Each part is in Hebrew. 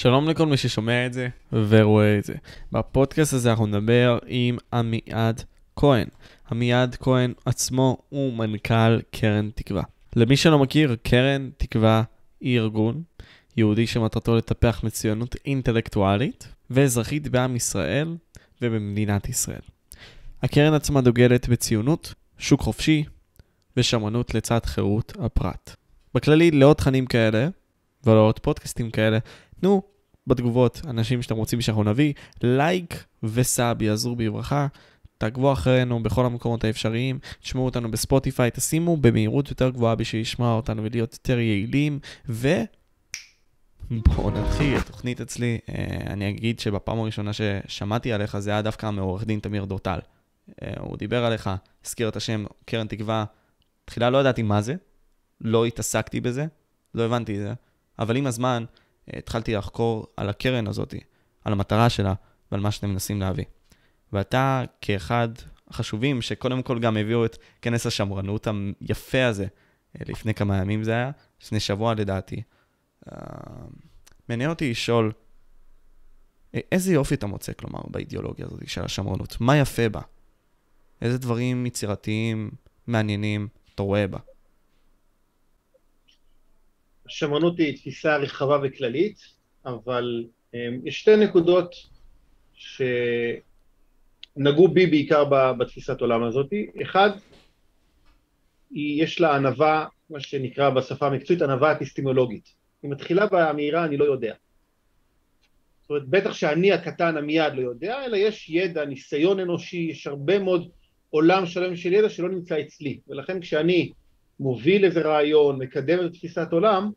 שלום לכל מי ששומע את זה ורואה את זה. בפודקאסט הזה אנחנו נדבר עם עמיעד כהן. עמיעד כהן עצמו הוא מנכ"ל קרן תקווה. למי שלא מכיר, קרן תקווה היא ארגון יהודי שמטרתו לטפח מצוינות אינטלקטואלית ואזרחית בעם ישראל ובמדינת ישראל. הקרן עצמה דוגלת בציונות, שוק חופשי ושמרנות לצד חירות הפרט. בכללי, לעוד תכנים כאלה ולעוד פודקאסטים כאלה, תנו בתגובות אנשים שאתם רוצים שאנחנו נביא, לייק וסאב יעזרו בברכה. תעקבו אחרינו בכל המקומות האפשריים, תשמעו אותנו בספוטיפיי, תשימו במהירות יותר גבוהה בשביל לשמוע אותנו ולהיות יותר יעילים, ו... בואו נתחיל, התוכנית אצלי, אה, אני אגיד שבפעם הראשונה ששמעתי עליך זה היה דווקא מעורך דין תמיר דורטל. אה, הוא דיבר עליך, הזכיר את השם קרן תקווה, תחילה לא ידעתי מה זה, לא התעסקתי בזה, לא הבנתי את זה, אבל עם הזמן התחלתי לחקור על הקרן הזאת, על המטרה שלה ועל מה שאתם מנסים להביא. ואתה כאחד החשובים, שקודם כל גם הביאו את כנס השמרנות היפה הזה, לפני כמה ימים זה היה, לפני שבוע לדעתי. אה, מעניין אותי לשאול, איזה יופי אתה מוצא, כלומר, באידיאולוגיה הזאת של השמרנות? מה יפה בה? איזה דברים יצירתיים, מעניינים, אתה רואה בה? שמרנות היא תפיסה רחבה וכללית, אבל um, יש שתי נקודות שנגעו בי בעיקר בתפיסת עולם הזאת. אחד, היא, יש לה ענווה, מה שנקרא בשפה המקצועית ענווה אפיסטימולוגית. היא מתחילה באמירה אני לא יודע. זאת אומרת, בטח שאני הקטן המיד לא יודע, אלא יש ידע, ניסיון אנושי, יש הרבה מאוד עולם שלם של ידע שלא נמצא אצלי. ולכן כשאני מוביל איזה רעיון, מקדם את תפיסת עולם,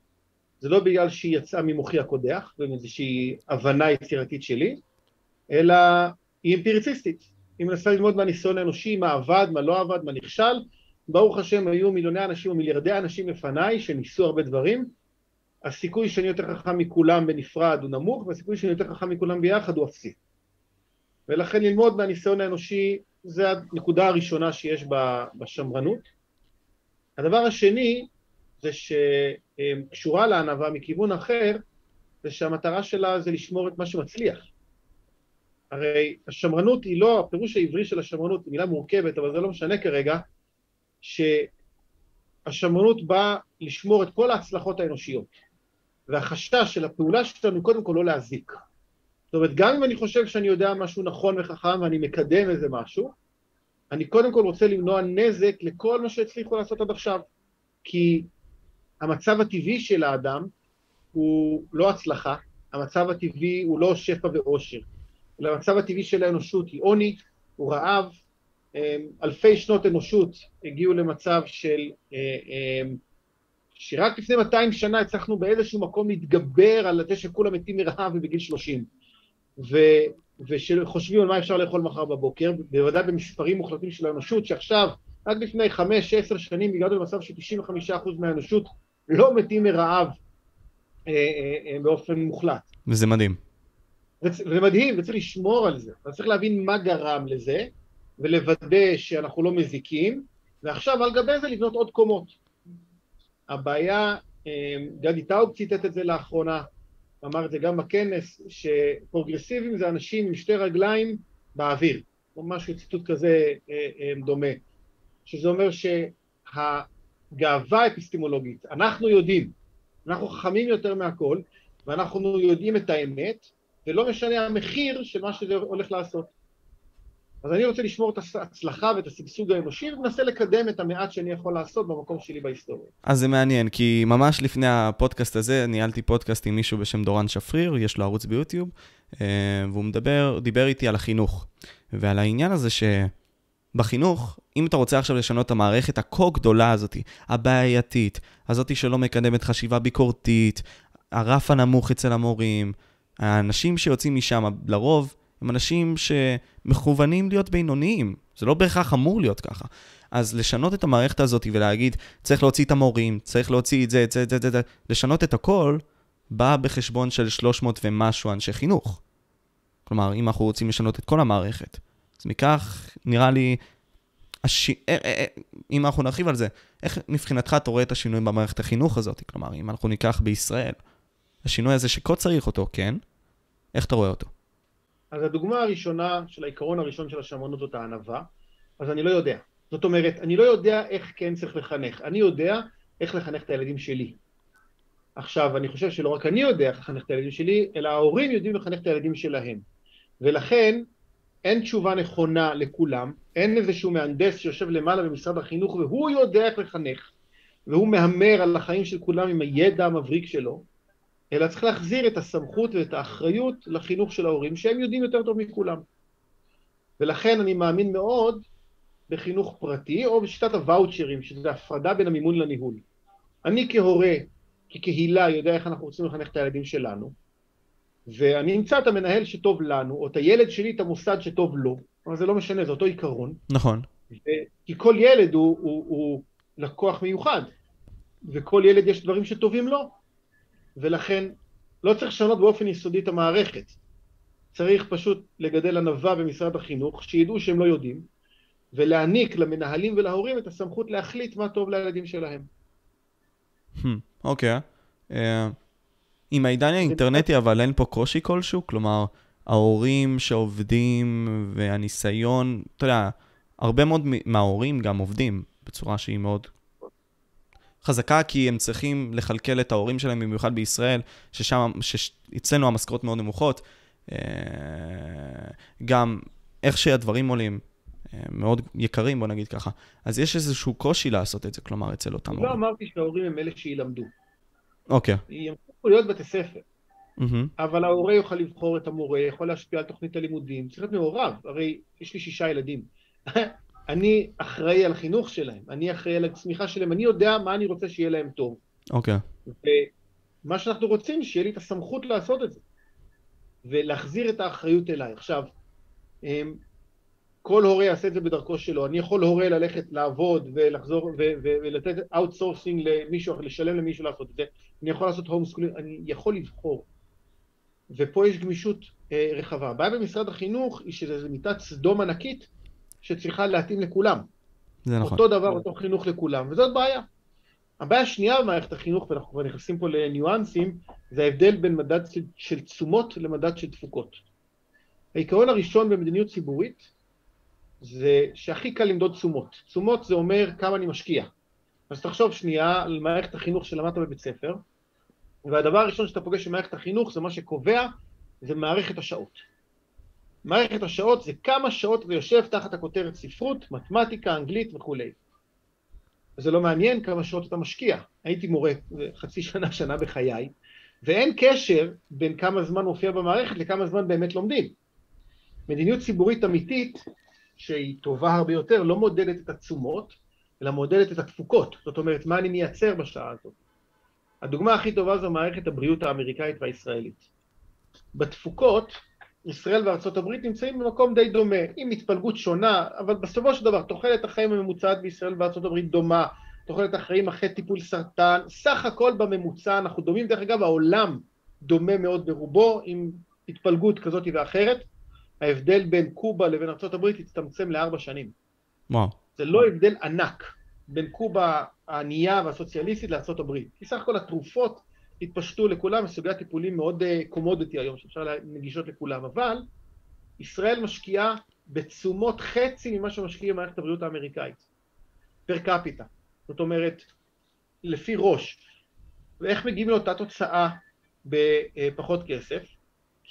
זה לא בגלל שהיא יצאה ממוחי הקודח, באיזושהי הבנה יצירתית שלי, אלא היא אמפיריציסטית. היא מנסה ללמוד מהניסיון האנושי, מה עבד, מה לא עבד, מה נכשל. ברוך השם, היו מיליוני אנשים או מיליארדי אנשים לפניי שניסו הרבה דברים. הסיכוי שאני יותר חכם מכולם בנפרד הוא נמוך, והסיכוי שאני יותר חכם מכולם ביחד הוא אפסי. ולכן ללמוד מהניסיון האנושי זה הנקודה הראשונה שיש בשמרנות. הדבר השני זה שקשורה לענווה מכיוון אחר, זה שהמטרה שלה זה לשמור את מה שמצליח. הרי השמרנות היא לא, הפירוש העברי של השמרנות היא מילה מורכבת, אבל זה לא משנה כרגע, שהשמרנות באה לשמור את כל ההצלחות האנושיות. והחשש של הפעולה שלנו קודם כל לא להזיק. זאת אומרת, גם אם אני חושב שאני יודע משהו נכון וחכם ואני מקדם איזה משהו, אני קודם כל רוצה למנוע נזק לכל מה שהצליחו לעשות עד עכשיו. כי המצב הטבעי של האדם הוא לא הצלחה, המצב הטבעי הוא לא שפע ואושר, אלא המצב הטבעי של האנושות היא עוני, הוא רעב, אמ, אלפי שנות אנושות הגיעו למצב של, אה, אמ, שרק לפני 200 שנה הצלחנו באיזשהו מקום להתגבר על זה שכולם מתים מרעב ובגיל 30. ו, ושחושבים על מה אפשר לאכול מחר בבוקר, בוודאי במספרים מוחלטים של האנושות, שעכשיו, רק לפני 5-10 שנים הגענו למצב ש-95% מהאנושות לא מתים מרעב אה, אה, אה, באופן מוחלט. וזה מדהים. וזה מדהים, וצריך לשמור על זה. אתה צריך להבין מה גרם לזה, ולוודא שאנחנו לא מזיקים, ועכשיו על גבי זה לבנות עוד קומות. הבעיה, גדי טאוב ציטט את זה לאחרונה, אמר את זה גם בכנס, שפרוגרסיבים זה אנשים עם שתי רגליים באוויר, או משהו, ציטוט כזה דומה, שזה אומר שה... גאווה אפיסטימולוגית. אנחנו יודעים, אנחנו חכמים יותר מהכל, ואנחנו יודעים את האמת, ולא משנה המחיר של מה שזה הולך לעשות. אז אני רוצה לשמור את ההצלחה ואת השגשוג האנושי, ומנסה לקדם את המעט שאני יכול לעשות במקום שלי בהיסטוריה. אז זה מעניין, כי ממש לפני הפודקאסט הזה, ניהלתי פודקאסט עם מישהו בשם דורן שפריר, יש לו ערוץ ביוטיוב, אה, והוא מדבר, דיבר איתי על החינוך, ועל העניין הזה ש... בחינוך, אם אתה רוצה עכשיו לשנות את המערכת הכה גדולה הזאת, הבעייתית, הזאת שלא מקדמת חשיבה ביקורתית, הרף הנמוך אצל המורים, האנשים שיוצאים משם, לרוב, הם אנשים שמכוונים להיות בינוניים. זה לא בהכרח אמור להיות ככה. אז לשנות את המערכת הזאת ולהגיד, צריך להוציא את המורים, צריך להוציא את זה, את זה, את זה, את זה, לשנות את הכל, בא בחשבון של 300 ומשהו אנשי חינוך. כלומר, אם אנחנו רוצים לשנות את כל המערכת. אז מכך, נראה לי, הש... אה, אה, אה, אם אנחנו נרחיב על זה, איך מבחינתך אתה רואה את השינוי במערכת החינוך הזאת? כלומר, אם אנחנו ניקח בישראל, השינוי הזה שכה צריך אותו, כן? איך אתה רואה אותו? אז הדוגמה הראשונה של העיקרון הראשון של השמרנות זאת הענווה, אז אני לא יודע. זאת אומרת, אני לא יודע איך כן צריך לחנך. אני יודע איך לחנך את הילדים שלי. עכשיו, אני חושב שלא רק אני יודע איך לחנך את הילדים שלי, אלא ההורים יודעים לחנך את הילדים שלהם. ולכן, אין תשובה נכונה לכולם, אין איזשהו מהנדס שיושב למעלה במשרד החינוך והוא יודע איך לחנך, והוא מהמר על החיים של כולם עם הידע המבריק שלו, אלא צריך להחזיר את הסמכות ואת האחריות לחינוך של ההורים, שהם יודעים יותר טוב מכולם. ולכן אני מאמין מאוד בחינוך פרטי, או בשיטת הוואוצ'רים, שזה הפרדה בין המימון לניהול. אני כהורה, כקהילה, יודע איך אנחנו רוצים לחנך את הילדים שלנו, ואני אמצא את המנהל שטוב לנו, או את הילד שלי, את המוסד שטוב לו, אבל זה לא משנה, זה אותו עיקרון. נכון. כי כל ילד הוא, הוא, הוא לקוח מיוחד, וכל ילד יש דברים שטובים לו, ולכן לא צריך לשנות באופן יסודי את המערכת. צריך פשוט לגדל ענווה במשרד החינוך, שידעו שהם לא יודעים, ולהעניק למנהלים ולהורים את הסמכות להחליט מה טוב לילדים שלהם. Hmm, אוקיי. אה, עם העידן האינטרנטי, אבל אין פה קושי כלשהו? כלומר, ההורים שעובדים והניסיון, אתה יודע, הרבה מאוד מההורים גם עובדים בצורה שהיא מאוד חזקה, כי הם צריכים לכלכל את ההורים שלהם, במיוחד בישראל, ששם, שאצלנו המשכורות מאוד נמוכות. אה, גם איך שהדברים עולים, אה, מאוד יקרים, בוא נגיד ככה. אז יש איזשהו קושי לעשות את זה, כלומר, אצל אותם הורים. לא אמרתי שההורים הם אלה שילמדו. אוקיי. ימשיכו להיות בתי ספר. Mm-hmm. אבל ההורה יוכל לבחור את המורה, יכול להשפיע על תוכנית הלימודים, צריך להיות מעורב, הרי יש לי שישה ילדים. אני אחראי על החינוך שלהם, אני אחראי על הצמיחה שלהם, אני יודע מה אני רוצה שיהיה להם טוב. אוקיי. Okay. ומה שאנחנו רוצים, שיהיה לי את הסמכות לעשות את זה. ולהחזיר את האחריות אליי. עכשיו, אמ, כל הורה יעשה את זה בדרכו שלו. אני יכול הורה ללכת לעבוד ולחזור ולתת outsourcing למישהו, לשלם למישהו לעשות את זה. אני יכול לעשות homeschooling, אני יכול לבחור. ופה יש גמישות אה, רחבה. הבעיה במשרד החינוך היא שזו מיטת סדום ענקית שצריכה להתאים לכולם. זה נכון. אותו דבר, אותו חינוך לכולם, וזאת בעיה. הבעיה השנייה במערכת החינוך, ואנחנו כבר נכנסים פה לניואנסים, זה ההבדל בין מדד של תשומות למדד של תפוקות. העיקרון הראשון במדיניות ציבורית זה שהכי קל למדוד תשומות. תשומות זה אומר כמה אני משקיע. אז תחשוב שנייה על מערכת החינוך שלמדת בבית ספר, והדבר הראשון שאתה פוגש במערכת החינוך זה מה שקובע, זה מערכת השעות. מערכת השעות זה כמה שעות אתה יושב תחת הכותרת ספרות, מתמטיקה, אנגלית וכולי. זה לא מעניין כמה שעות אתה משקיע. הייתי מורה חצי שנה, שנה בחיי, ואין קשר בין כמה זמן מופיע במערכת לכמה זמן באמת לומדים. מדיניות ציבורית אמיתית, שהיא טובה הרבה יותר, לא מודדת את התשומות, אלא מודדת את התפוקות. זאת אומרת, מה אני מייצר בשעה הזאת. הדוגמה הכי טובה זו מערכת הבריאות האמריקאית והישראלית. בתפוקות, ישראל וארצות הברית נמצאים במקום די דומה, עם התפלגות שונה, אבל בסופו של דבר תוחלת החיים הממוצעת בישראל וארצות הברית דומה, תוחלת החיים אחרי טיפול סרטן, סך הכל בממוצע אנחנו דומים, דרך אגב העולם דומה מאוד ברובו, עם התפלגות כזאת ואחרת, ההבדל בין קובה לבין הברית הצטמצם לארבע שנים. וואו. זה לא הבדל ענק בין קובה הענייה והסוציאליסטית הברית, כי סך הכל התרופות התפשטו לכולם, סוגי טיפולים מאוד קומודיטי אה, היום, שאפשר נגישות לכולם, אבל ישראל משקיעה בתשומות חצי ממה שמשקיעים במערכת הבריאות האמריקאית, פר קפיטה. זאת אומרת, לפי ראש. ואיך מגיעים לאותה תוצאה בפחות כסף?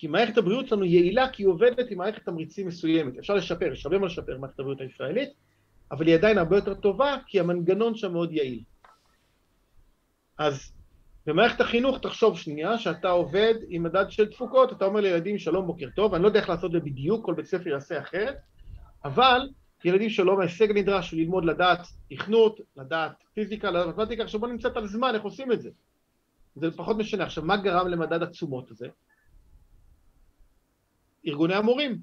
כי מערכת הבריאות שלנו יעילה כי היא עובדת עם מערכת תמריצים מסוימת. אפשר לשפר, יש הרבה מה לשפר במערכת הבריאות הישראלית, אבל היא עדיין הרבה יותר טובה כי המנגנון שם מאוד יעיל. אז במערכת החינוך תחשוב שנייה שאתה עובד עם מדד של תפוקות, אתה אומר לילדים שלום בוקר טוב, אני לא יודע איך לעשות את זה בדיוק, כל בית ספר יעשה אחרת, אבל ילדים שלום ההישג הנדרש הוא ללמוד לדעת תכנות, לדעת פיזיקה, לדעת מתמטיקה, עכשיו בוא נמצא את הזמן איך עושים את זה. זה פחות משנה. עכשיו, מה גרם למדד התשומות הזה? ארגוני המורים,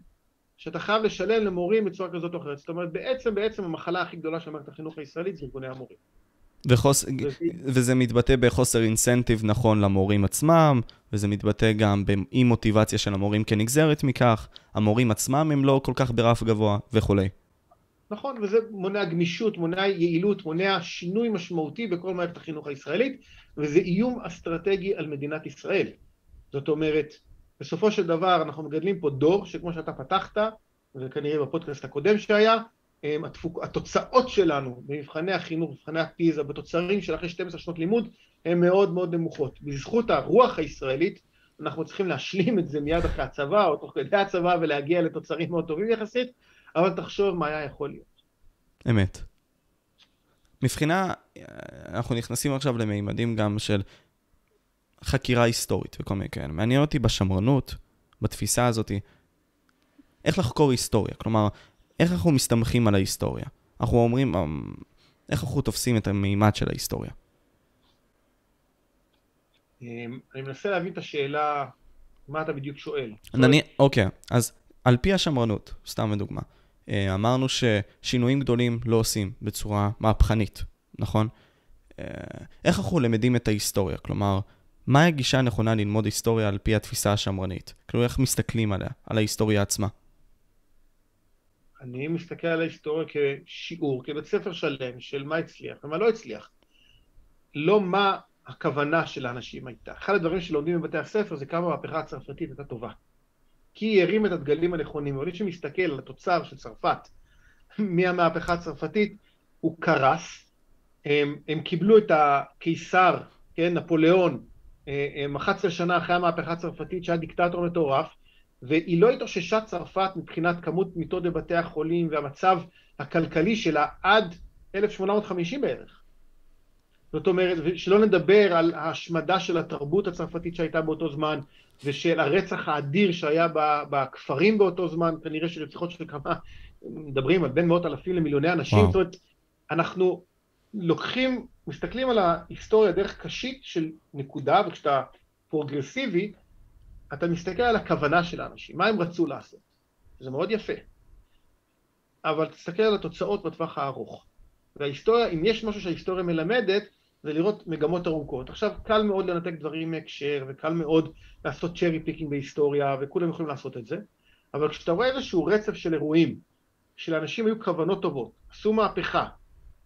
שאתה חייב לשלם למורים בצורה כזאת או אחרת. זאת אומרת, בעצם, בעצם המחלה הכי גדולה של מערכת החינוך הישראלית זה ארגוני המורים. וחוס... וזה מתבטא בחוסר אינסנטיב נכון למורים עצמם, וזה מתבטא גם באי מוטיבציה של המורים כנגזרת מכך, המורים עצמם הם לא כל כך ברף גבוה וכולי. נכון, וזה מונע גמישות, מונע יעילות, מונע שינוי משמעותי בכל מערכת החינוך הישראלית, וזה איום אסטרטגי על מדינת ישראל. זאת אומרת, בסופו של דבר אנחנו מגדלים פה דור שכמו שאתה פתחת, וכנראה בפודקאסט הקודם שהיה, התפוק, התוצאות שלנו במבחני החינוך, מבחני הפיזה, בתוצרים של אחרי 12 שנות לימוד, הן מאוד מאוד נמוכות. בזכות הרוח הישראלית, אנחנו צריכים להשלים את זה מיד אחרי הצבא, או תוך כדי הצבא, ולהגיע לתוצרים מאוד טובים יחסית, אבל תחשוב מה היה יכול להיות. אמת. מבחינה, אנחנו נכנסים עכשיו למימדים גם של חקירה היסטורית וכל מיני כאלה. מעניין אותי בשמרנות, בתפיסה הזאת, איך לחקור היסטוריה. כלומר, איך אנחנו מסתמכים על ההיסטוריה? אנחנו אומרים, אמ, איך אנחנו תופסים את המימד של ההיסטוריה? אמ, אני מנסה להבין את השאלה, מה אתה בדיוק שואל. נניח, אוקיי, אז על פי השמרנות, סתם לדוגמה, אה, אמרנו ששינויים גדולים לא עושים בצורה מהפכנית, נכון? אה, איך אנחנו למדים את ההיסטוריה? כלומר, מהי הגישה הנכונה ללמוד היסטוריה על פי התפיסה השמרנית? כאילו, איך מסתכלים עליה, על ההיסטוריה עצמה? אני מסתכל על ההיסטוריה כשיעור, כבית ספר שלם של מה הצליח ומה לא הצליח. לא מה הכוונה של האנשים הייתה. אחד הדברים שלומדים בבתי הספר זה כמה המהפכה הצרפתית הייתה טובה. כי היא הרים את הדגלים הנכונים. אבל מי שמסתכל על התוצר של צרפת מהמהפכה הצרפתית, הוא קרס. הם, הם קיבלו את הקיסר, כן, נפוליאון, 11 אה, שנה אחרי המהפכה הצרפתית, שהיה דיקטטור מטורף, והיא לא התאוששה צרפת מבחינת כמות מיטות בבתי החולים והמצב הכלכלי שלה עד 1850 בערך. זאת אומרת, שלא נדבר על ההשמדה של התרבות הצרפתית שהייתה באותו זמן, ושל הרצח האדיר שהיה בכפרים באותו זמן, כנראה שרציחות של כמה, מדברים על בין מאות אלפים למיליוני אנשים, וואו. זאת אומרת, אנחנו לוקחים, מסתכלים על ההיסטוריה דרך קשית של נקודה, וכשאתה פרוגרסיבי, אתה מסתכל על הכוונה של האנשים, מה הם רצו לעשות. זה מאוד יפה. אבל תסתכל על התוצאות בטווח הארוך. וההיסטוריה, אם יש משהו שההיסטוריה מלמדת, זה לראות מגמות ארוכות. עכשיו, קל מאוד לנתק דברים מהקשר, וקל מאוד לעשות cherry picking בהיסטוריה, וכולם יכולים לעשות את זה, אבל כשאתה רואה איזשהו רצף של אירועים, שלאנשים היו כוונות טובות, עשו מהפכה,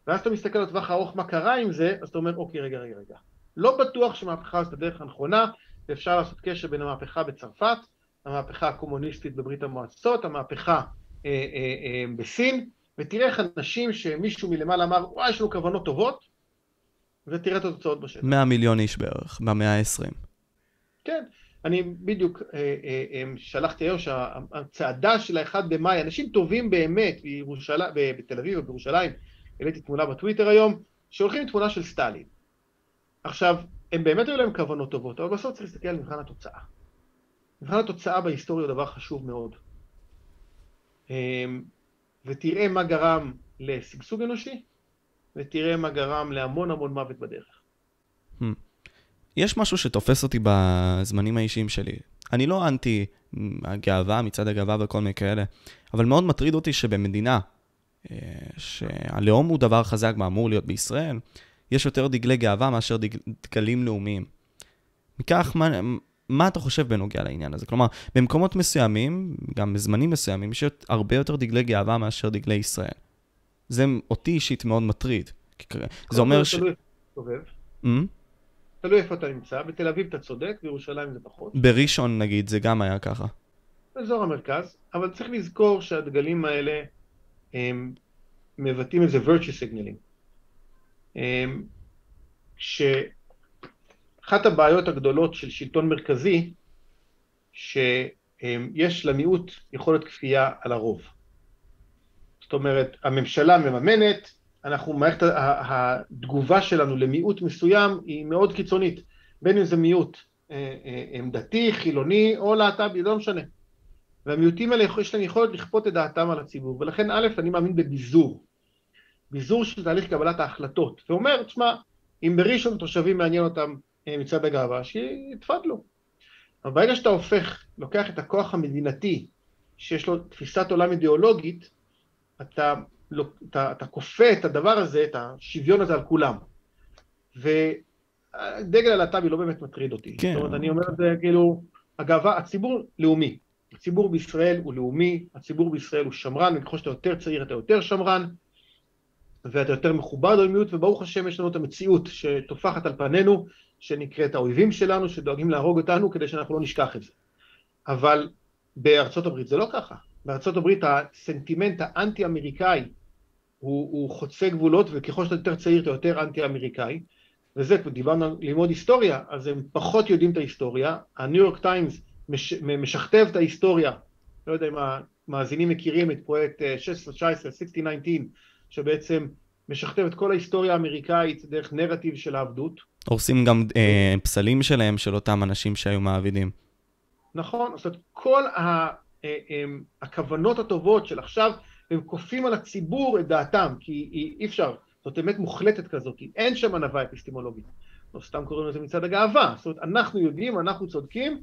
ואז אתה מסתכל על הטווח הארוך מה קרה עם זה, אז אתה אומר, אוקיי, רגע, רגע, רגע. לא בטוח שמהפכה זאת הדרך הנכונה, ואפשר לעשות קשר בין המהפכה בצרפת, המהפכה הקומוניסטית בברית המועצות, המהפכה אה, אה, אה, בסין, ותראה איך אנשים שמישהו מלמעלה אמר, וואי, יש לנו כוונות טובות, ותראה את התוצאות בשטח. 100 מיליון איש בערך, במאה ה-20. כן, אני בדיוק אה, אה, אה, שלחתי היום שהצעדה של האחד במאי, אנשים טובים באמת בירושל... בתל אביב ובירושלים, העליתי תמונה בטוויטר היום, שהולכים עם תמונה של סטלין. עכשיו, הם באמת היו להם כוונות טובות, אבל בסוף צריך להסתכל על מבחן התוצאה. מבחן התוצאה בהיסטוריה הוא דבר חשוב מאוד. ותראה מה גרם לשגשוג אנושי, ותראה מה גרם להמון המון מוות בדרך. Hmm. יש משהו שתופס אותי בזמנים האישיים שלי. אני לא אנטי הגאווה, מצד הגאווה וכל מיני כאלה, אבל מאוד מטריד אותי שבמדינה אה, שהלאום הוא דבר חזק ואמור להיות בישראל, יש יותר דגלי גאווה מאשר דג, דגלים לאומיים. מכך, מה, מה אתה חושב בנוגע לעניין הזה? כלומר, במקומות מסוימים, גם בזמנים מסוימים, יש הרבה יותר דגלי גאווה מאשר דגלי ישראל. זה אותי אישית מאוד מטריד. זה אומר ש... Hmm? תלוי איפה אתה נמצא, בתל אביב אתה צודק, בירושלים זה פחות. בראשון נגיד, זה גם היה ככה. באזור המרכז, אבל צריך לזכור שהדגלים האלה מבטאים איזה virtue signaling. שאחת הבעיות הגדולות של שלטון מרכזי, שיש למיעוט יכולת כפייה על הרוב. זאת אומרת, הממשלה מממנת, אנחנו, מערכת התגובה שלנו למיעוט מסוים היא מאוד קיצונית, בין אם זה מיעוט אה, אה, דתי, חילוני או להט"בי, לא משנה. והמיעוטים האלה יש להם יכולת לכפות את דעתם על הציבור, ולכן א', אני מאמין בביזור. ביזור של תהליך קבלת ההחלטות, ואומר, תשמע, אם בראשון תושבים מעניין אותם אה, מצד הגאווה, שיתפדלו. אבל ברגע שאתה הופך, לוקח את הכוח המדינתי, שיש לו תפיסת עולם אידיאולוגית, אתה, לא, אתה, אתה כופה את הדבר הזה, את השוויון הזה על כולם. ודגל הלהט"בי לא באמת מטריד אותי. כן. זאת אומרת, אני אומר את זה כאילו, הגאווה, הציבור לאומי. הציבור בישראל הוא לאומי, הציבור בישראל הוא שמרן, וככל שאתה יותר צעיר אתה יותר שמרן, ואתה יותר מחובר ללאומיות, וברוך השם יש לנו את המציאות שטופחת על פנינו, שנקראת האויבים שלנו, שדואגים להרוג אותנו כדי שאנחנו לא נשכח את זה. אבל בארצות הברית זה לא ככה. בארצות הברית הסנטימנט האנטי-אמריקאי הוא, הוא חוצה גבולות, וככל שאתה יותר צעיר אתה יותר אנטי-אמריקאי, וזה, דיברנו על ללמוד היסטוריה, אז הם פחות יודעים את ההיסטוריה. הניו יורק טיימס מש, משכתב את ההיסטוריה, לא יודע אם המאזינים מכירים את פרויקט 16, 19, 60, 19, שבעצם משכתב את כל ההיסטוריה האמריקאית דרך נרטיב של העבדות. הורסים גם אה, פסלים שלהם, של אותם אנשים שהיו מעבידים. נכון, זאת אומרת, כל ה, אה, אה, הכוונות הטובות של עכשיו, הם כופים על הציבור את דעתם, כי אי אפשר, זאת אמת מוחלטת כזאת, אין שם ענווה אפיסטמולוגית. לא סתם קוראים לזה מצד הגאווה, זאת אומרת, אנחנו יודעים, אנחנו צודקים,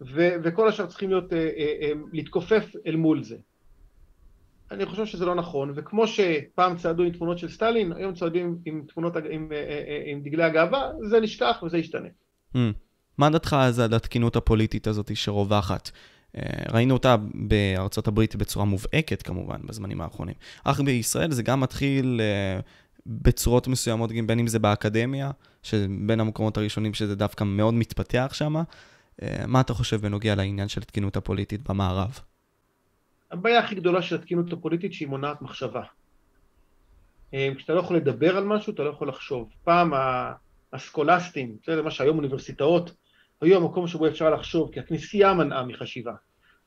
ו- וכל השאר צריכים להיות, אה, אה, אה, להתכופף אל מול זה. אני חושב שזה לא נכון, וכמו שפעם צעדו עם תמונות של סטלין, היום צועדים עם תמונות, עם, אה, אה, אה, עם דגלי הגאווה, זה נשכח וזה ישתנה. Mm. מה דעתך אז על התקינות הפוליטית הזאת שרווחת? ראינו אותה בארצות הברית בצורה מובהקת כמובן בזמנים האחרונים. אך בישראל זה גם מתחיל בצורות מסוימות, בין אם זה באקדמיה, שבין המקומות הראשונים שזה דווקא מאוד מתפתח שם. מה אתה חושב בנוגע לעניין של התקינות הפוליטית במערב? הבעיה הכי גדולה של התקינות הפוליטית שהיא מונעת מחשבה. אה, כשאתה לא יכול לדבר על משהו, אתה לא יכול לחשוב. פעם הסקולסטים, זה מה שהיום אוניברסיטאות, היו המקום שבו אפשר לחשוב, כי הכנסייה מנעה מחשיבה.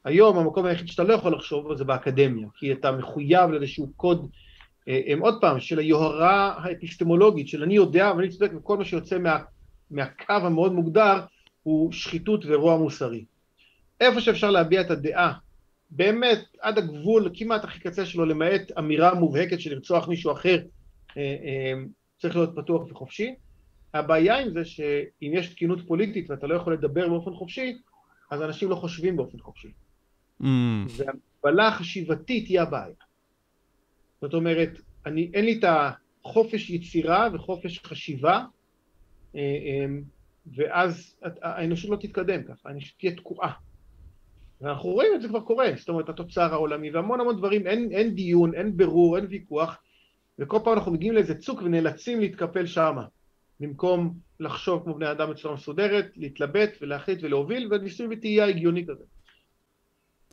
היום המקום היחיד שאתה לא יכול לחשוב זה באקדמיה, כי אתה מחויב לאיזשהו קוד, אה, הם, עוד פעם, של היוהרה האפיסטמולוגית, של אני יודע ואני צודק, וכל מה שיוצא מה, מהקו המאוד מוגדר הוא שחיתות ורוע מוסרי. איפה שאפשר להביע את הדעה באמת עד הגבול, כמעט הכי קצה שלו, למעט אמירה מובהקת של לרצוח מישהו אחר, אה, אה, צריך להיות פתוח וחופשי. הבעיה עם זה שאם יש תקינות פוליטית ואתה לא יכול לדבר באופן חופשי, אז אנשים לא חושבים באופן חופשי. Mm. והגבלה החשיבתית היא הבעיה. זאת אומרת, אני, אין לי את החופש יצירה וחופש חשיבה, אה, ואז האנושות לא תתקדם ככה, האנושות תהיה תקועה. ואנחנו רואים את זה כבר קורה, זאת אומרת התוצר העולמי והמון המון דברים, אין, אין דיון, אין ברור, אין ויכוח, וכל פעם אנחנו מגיעים לאיזה צוק ונאלצים להתקפל שמה, במקום לחשוב כמו בני אדם בצורה מסודרת, להתלבט ולהחליט ולהוביל, וניסוי וטעייה הגיוני כזה.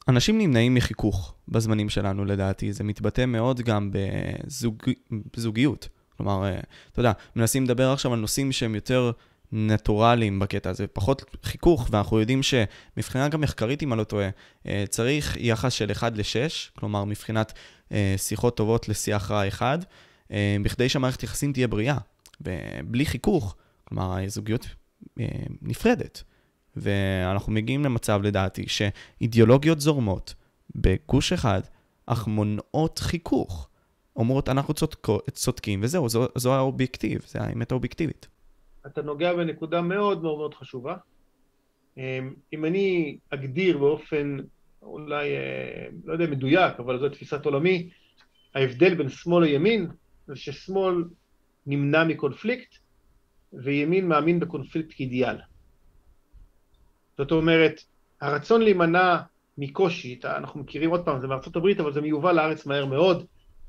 אנשים נמנעים מחיכוך בזמנים שלנו לדעתי, זה מתבטא מאוד גם בזוג... בזוגיות. כלומר, אה, אתה יודע, מנסים לדבר עכשיו על נושאים שהם יותר נטורליים בקטע הזה, פחות חיכוך, ואנחנו יודעים שמבחינה גם מחקרית, אם אני לא טועה, אה, צריך יחס של 1 ל-6, כלומר מבחינת אה, שיחות טובות לשיח רע אחד, אה, בכדי שהמערכת יחסים תהיה בריאה. ובלי חיכוך, כלומר הזוגיות נפרדת. ואנחנו מגיעים למצב, לדעתי, שאידיאולוגיות זורמות בגוש אחד, אך מונעות חיכוך. אומרות, אנחנו צודקים, וזהו, זו, זו האובייקטיב, זו האמת האובייקטיבית. אתה נוגע בנקודה מאוד מאוד מאוד חשובה. אמ, אם אני אגדיר באופן אולי, אה, לא יודע, מדויק, אבל זו תפיסת עולמי, ההבדל בין שמאל לימין זה ששמאל נמנע מקונפליקט וימין מאמין בקונפליקט כאידיאל. זאת אומרת, הרצון להימנע מקושי, אנחנו מכירים עוד פעם, זה מארצות הברית, אבל זה מיובא לארץ מהר מאוד,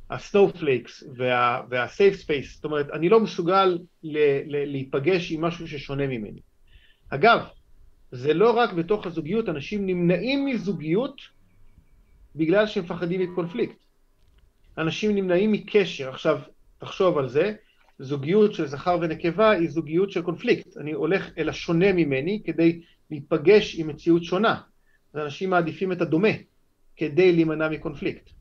ה snowflakes וה safe space, זאת אומרת, אני לא מסוגל ל- ל- להיפגש עם משהו ששונה ממני. אגב, זה לא רק בתוך הזוגיות, אנשים נמנעים מזוגיות בגלל שהם מפחדים מקונפליקט. אנשים נמנעים מקשר. עכשיו, תחשוב על זה, זוגיות של זכר ונקבה היא זוגיות של קונפליקט. אני הולך אל השונה ממני כדי להיפגש עם מציאות שונה. אנשים מעדיפים את הדומה כדי להימנע מקונפליקט.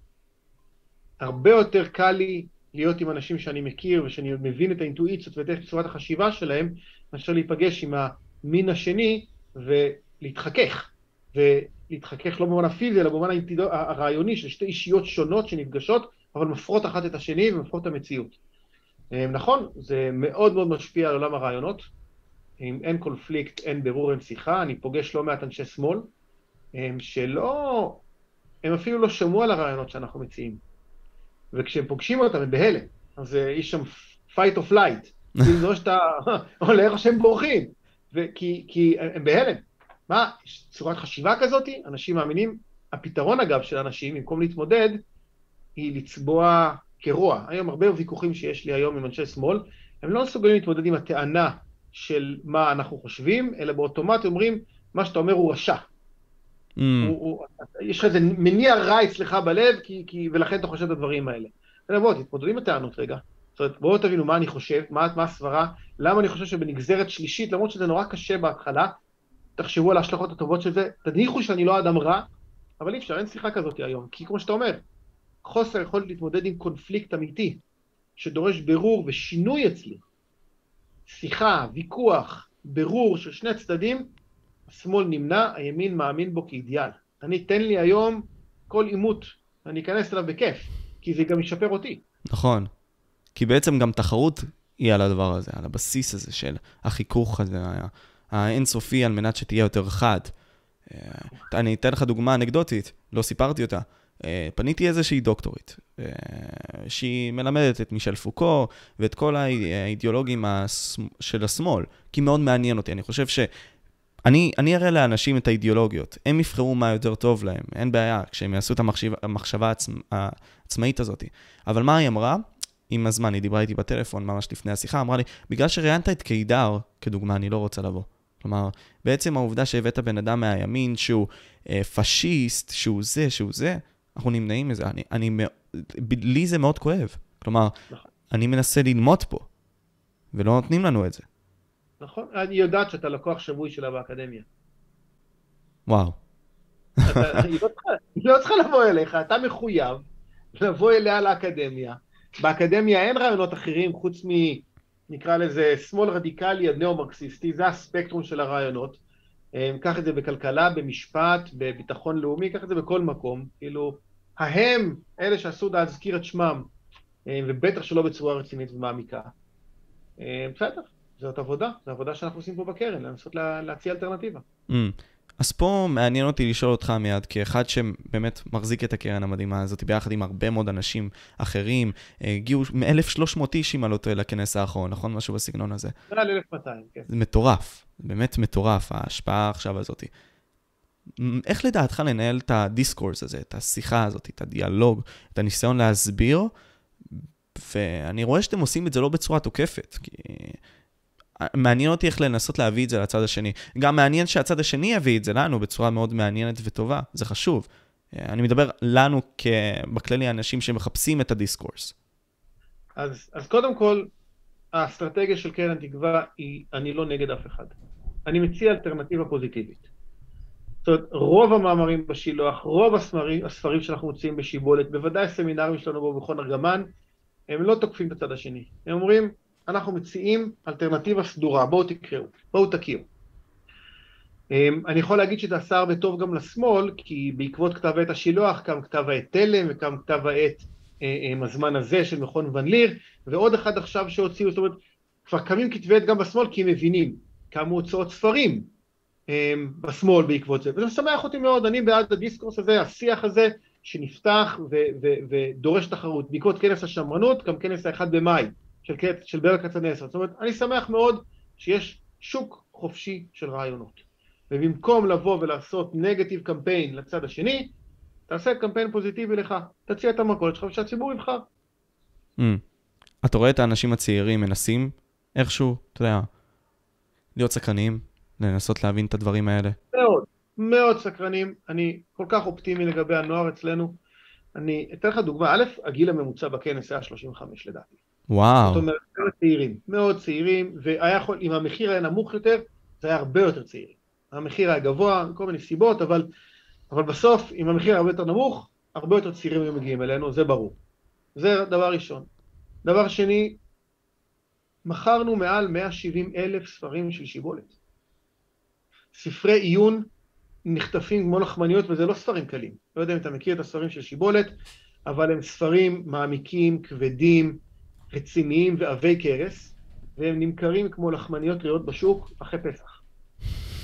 הרבה יותר קל לי להיות עם אנשים שאני מכיר ושאני מבין את האינטואיציות ואת צורת החשיבה שלהם, מאשר להיפגש עם המין השני ולהתחכך. ולהתחכך לא במובן הפיזי, אלא במובן הרעיוני של שתי אישיות שונות שנפגשות, אבל מפרות אחת את השני ומפרות את המציאות. אה, נכון, זה מאוד מאוד משפיע על עולם הרעיונות. אם אין קונפליקט, אין ברור, אין שיחה. אני פוגש לא מעט אנשי שמאל, אה, שלא, הם אפילו לא שמעו על הרעיונות שאנחנו מציעים. וכשהם פוגשים אותם הם בהלם. אז יש שם fight of light. כאילו זה שאתה עולה איך שהם בורחים. כי, כי הם בהלם. מה, יש צורת חשיבה כזאת? אנשים מאמינים. הפתרון, אגב, של אנשים, במקום להתמודד, היא לצבוע כרוע. היום הרבה ויכוחים שיש לי היום עם אנשי שמאל, הם לא מסוגלים להתמודד עם הטענה של מה אנחנו חושבים, אלא באוטומט אומרים, מה שאתה אומר הוא רשע. Mm. הוא, הוא, יש לך איזה מניע רע אצלך בלב, כי, כי, ולכן אתה חושב את הדברים האלה. בואו, תתמודדו עם הטענות רגע. זאת אומרת, בואו תבינו מה אני חושב, מה, מה הסברה, למה אני חושב שבנגזרת שלישית, למרות שזה נורא קשה בהתחלה, תחשבו על ההשלכות הטובות של זה, תניחו שאני לא אדם רע, אבל אי אפשר, אין שיחה כזאת היום. כי כמו שאתה אומר, חוסר יכולת להתמודד עם קונפליקט אמיתי, שדורש בירור ושינוי אצלי. שיחה, ויכוח, בירור של שני צדדים, השמאל נמנע, הימין מאמין בו כאידיאל. אני, תן לי היום כל עימות, אני אכנס אליו בכיף, כי זה גם ישפר אותי. נכון. כי בעצם גם תחרות היא על הדבר הזה, על הבסיס הזה של החיכוך הזה, האינסופי, על מנת שתהיה יותר חד. אה, אני אתן לך דוגמה אנקדוטית, לא סיפרתי אותה. אה, פניתי איזושהי דוקטורית, אה, שהיא מלמדת את מישל פוקו ואת כל האידיאולוגים של השמאל, כי מאוד מעניין אותי. אני חושב ש... אני, אני אראה לאנשים את האידיאולוגיות, הם יבחרו מה יותר טוב להם, אין בעיה, כשהם יעשו את המחשיב, המחשבה העצמ, העצמאית הזאת. אבל מה היא אמרה? עם הזמן, היא דיברה איתי בטלפון ממש לפני השיחה, אמרה לי, בגלל שראיינת את קידר, כדוגמה, אני לא רוצה לבוא. כלומר, בעצם העובדה שהבאת בן אדם מהימין שהוא אה, פשיסט, שהוא זה, שהוא זה, אנחנו נמנעים מזה. אני, אני, לי זה מאוד כואב. כלומר, נכון. אני מנסה ללמוד פה, ולא נותנים לנו את זה. נכון, אני יודעת שאתה לקוח שבוי שלה באקדמיה. וואו. אתה, היא, לא צריכה, היא לא צריכה לבוא אליך, אתה מחויב לבוא אליה לאקדמיה. באקדמיה אין רעיונות אחרים חוץ מ... נקרא לזה שמאל רדיקלי עד ניאו-מרקסיסטי, זה הספקטרום של הרעיונות. אה, קח את זה בכלכלה, במשפט, בביטחון לאומי, קח את זה בכל מקום. כאילו, ההם, אלה שעשו להזכיר את שמם, אה, ובטח שלא בצורה רצינית ומעמיקה. אה, בסדר, זאת עבודה, זו עבודה שאנחנו עושים פה בקרן, לנסות לה, להציע אלטרנטיבה. Mm. אז פה מעניין אותי לשאול אותך מיד, כאחד שבאמת מחזיק את הקרן המדהימה הזאת, ביחד עם הרבה מאוד אנשים אחרים, הגיעו מ-1,300 איש, אם אני לא טועה, לכנס האחרון, נכון? משהו בסגנון הזה. מעל 1,200, כן. זה מטורף, באמת מטורף, ההשפעה עכשיו הזאת. איך לדעתך לנהל את הדיסקורס הזה, את השיחה הזאת, את הדיאלוג, את הניסיון להסביר, ואני רואה שאתם עושים את זה לא בצורה תוקפת, כי מעניין אותי איך לנסות להביא את זה לצד השני. גם מעניין שהצד השני יביא את זה לנו בצורה מאוד מעניינת וטובה, זה חשוב. אני מדבר לנו בכללי אנשים שמחפשים את הדיסקורס. אז, אז קודם כל, האסטרטגיה של קרן תקווה היא, אני לא נגד אף אחד. אני מציע אלטרנטיבה פוזיטיבית. זאת אומרת, רוב המאמרים בשילוח, רוב הספרים, הספרים שאנחנו מוציאים בשיבולת, בוודאי הסמינרים שלנו בכל ארגמן, הם לא תוקפים את הצד השני. הם אומרים, אנחנו מציעים אלטרנטיבה סדורה, בואו תקראו, בואו תכירו. אמ, אני יכול להגיד שזה עשה הרבה טוב גם לשמאל, כי בעקבות כתב עת השילוח קם כתב העת תלם וקם כתב העת אה, אה, הזמן הזה של מכון ון ליר, ועוד אחד עכשיו שהוציאו, זאת אומרת, כבר קמים כתבי עת גם בשמאל כי הם מבינים, קמו הוצאות ספרים אמ, בשמאל בעקבות זה, וזה משמח אותי מאוד, אני בעד הדיסקורס הזה, השיח הזה, שנפתח ודורש תחרות. בעקבות כנס השמרנות, גם כנס האחד במאי. של, של ברל כצנלסון. זאת אומרת, אני שמח מאוד שיש שוק חופשי של רעיונות. ובמקום לבוא ולעשות נגטיב קמפיין לצד השני, תעשה קמפיין פוזיטיבי לך, תציע את המקורת שלך ושהציבור יבחר. Mm. אתה רואה את האנשים הצעירים מנסים איכשהו, אתה יודע, להיות סקרנים, לנסות להבין את הדברים האלה? מאוד, מאוד סקרנים. אני כל כך אופטימי לגבי הנוער אצלנו. אני אתן לך דוגמה, א', הגיל הממוצע בכנס היה 35 לדעתי. וואו. זאת אומרת, מאוד צעירים, מאוד צעירים, והיה יכול, אם המחיר היה נמוך יותר, זה היה הרבה יותר צעירים. המחיר היה גבוה, מכל מיני סיבות, אבל, אבל בסוף, אם המחיר היה הרבה יותר נמוך, הרבה יותר צעירים היו מגיעים אלינו, זה ברור. זה דבר ראשון. דבר שני, מכרנו מעל 170 אלף ספרים של שיבולת. ספרי עיון נחטפים כמו לחמניות, וזה לא ספרים קלים. לא יודע אם אתה מכיר את הספרים של שיבולת, אבל הם ספרים מעמיקים, כבדים, רציניים ועבי כרס, והם נמכרים כמו לחמניות טריות בשוק אחרי פסח.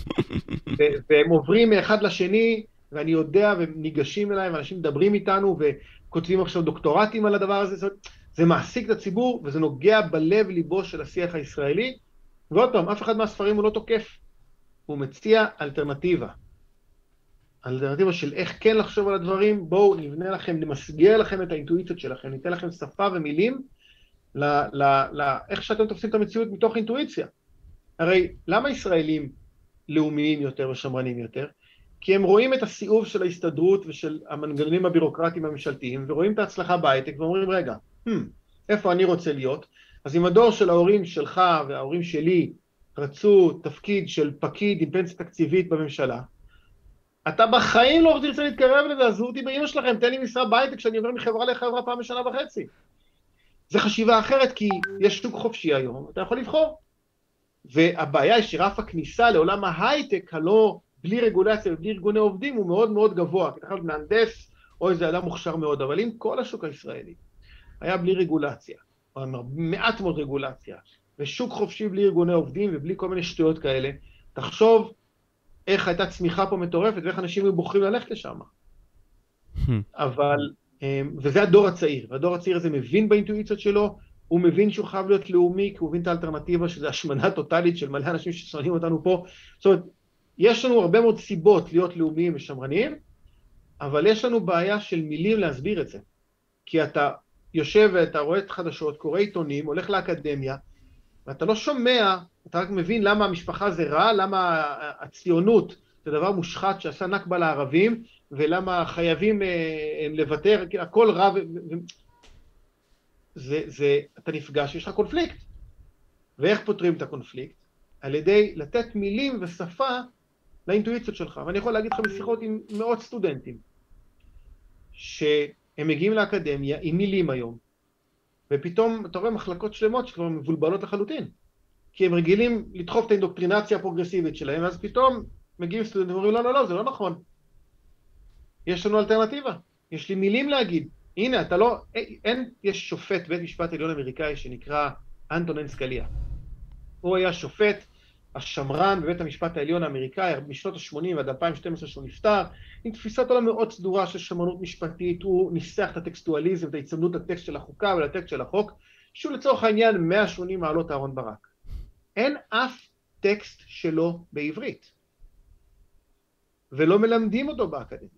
והם עוברים מאחד לשני, ואני יודע, והם ניגשים אליי, ואנשים מדברים איתנו, וכותבים עכשיו דוקטורטים על הדבר הזה. זה מעסיק את הציבור, וזה נוגע בלב ליבו של השיח הישראלי. ועוד פעם, אף אחד מהספרים הוא לא תוקף. הוא מציע אלטרנטיבה. אלטרנטיבה של איך כן לחשוב על הדברים, בואו נבנה לכם, נמסגר לכם את האינטואיציות שלכם, ניתן לכם שפה ומילים לאיך שאתם תופסים את המציאות מתוך אינטואיציה. הרי למה ישראלים לאומיים יותר ושמרנים יותר? כי הם רואים את הסיאוב של ההסתדרות ושל המנגנונים הבירוקרטיים הממשלתיים, ורואים את ההצלחה בהייטק ואומרים, רגע, hmm, איפה אני רוצה להיות? אז אם הדור של ההורים שלך וההורים שלי רצו תפקיד של פקיד עם פנסיה תקציבית בממשלה, אתה בחיים לא תרצה להתקרב לזה, עזבו אותי באמא שלכם, תן לי משרה בהייטק כשאני עובר מחברה לחברה פעם בשנה וחצי. זה חשיבה אחרת כי יש שוק חופשי היום, אתה יכול לבחור. והבעיה היא שרף הכניסה לעולם ההייטק הלא בלי רגולציה ובלי ארגוני עובדים הוא מאוד מאוד גבוה, אתה יכול להיות מהנדס או איזה אדם מוכשר מאוד, אבל אם כל השוק הישראלי היה בלי רגולציה, או מעט מאוד רגולציה, ושוק חופשי בלי ארגוני עובדים ובלי כל מיני שטויות כאלה, תחשוב איך הייתה צמיחה פה מטורפת ואיך אנשים היו בוחרים ללכת לשם. אבל, אמ, וזה הדור הצעיר, והדור הצעיר הזה מבין באינטואיציות שלו, הוא מבין שהוא חייב להיות לאומי, כי הוא מבין את האלטרנטיבה, שזה השמנה טוטאלית של מלא אנשים ששונאים אותנו פה. זאת אומרת, יש לנו הרבה מאוד סיבות להיות לאומיים ושמרניים, אבל יש לנו בעיה של מילים להסביר את זה. כי אתה יושב ואתה רואה את החדשות, קורא עיתונים, הולך לאקדמיה, ואתה לא שומע, אתה רק מבין למה המשפחה זה רע, למה הציונות זה דבר מושחת שעשה נכבה לערבים, ולמה חייבים אה, לוותר, הכל רע, ו... זה, זה, אתה נפגש, יש לך קונפליקט. ואיך פותרים את הקונפליקט? על ידי לתת מילים ושפה לאינטואיציות שלך. ואני יכול להגיד לך משיחות עם מאות סטודנטים, שהם מגיעים לאקדמיה עם מילים היום, ופתאום אתה רואה מחלקות שלמות שכבר מבולבלות לחלוטין. כי הם רגילים לדחוף את האינדוקטרינציה הפרוגרסיבית שלהם, אז פתאום מגיעים סטודנטים ואומרים, לא, לא, לא, זה לא נכון. יש לנו אלטרנטיבה, יש לי מילים להגיד. הנה, אתה לא, אין, יש שופט בית משפט עליון אמריקאי שנקרא אנטון אנסקליה. הוא היה שופט השמרן בבית המשפט העליון האמריקאי משנות ה-80 עד 2012 שהוא נפטר, עם תפיסת עולם מאוד סדורה של שמרנות משפטית, הוא ניסח את הטקסטואליזם, את ההצמדות לטקסט של החוקה ולטקסט של החוק, שהוא לצורך העניין 180 מעלות אהרון ברק. אין אף טקסט שלו בעברית, ולא מלמדים אותו באקדמיה.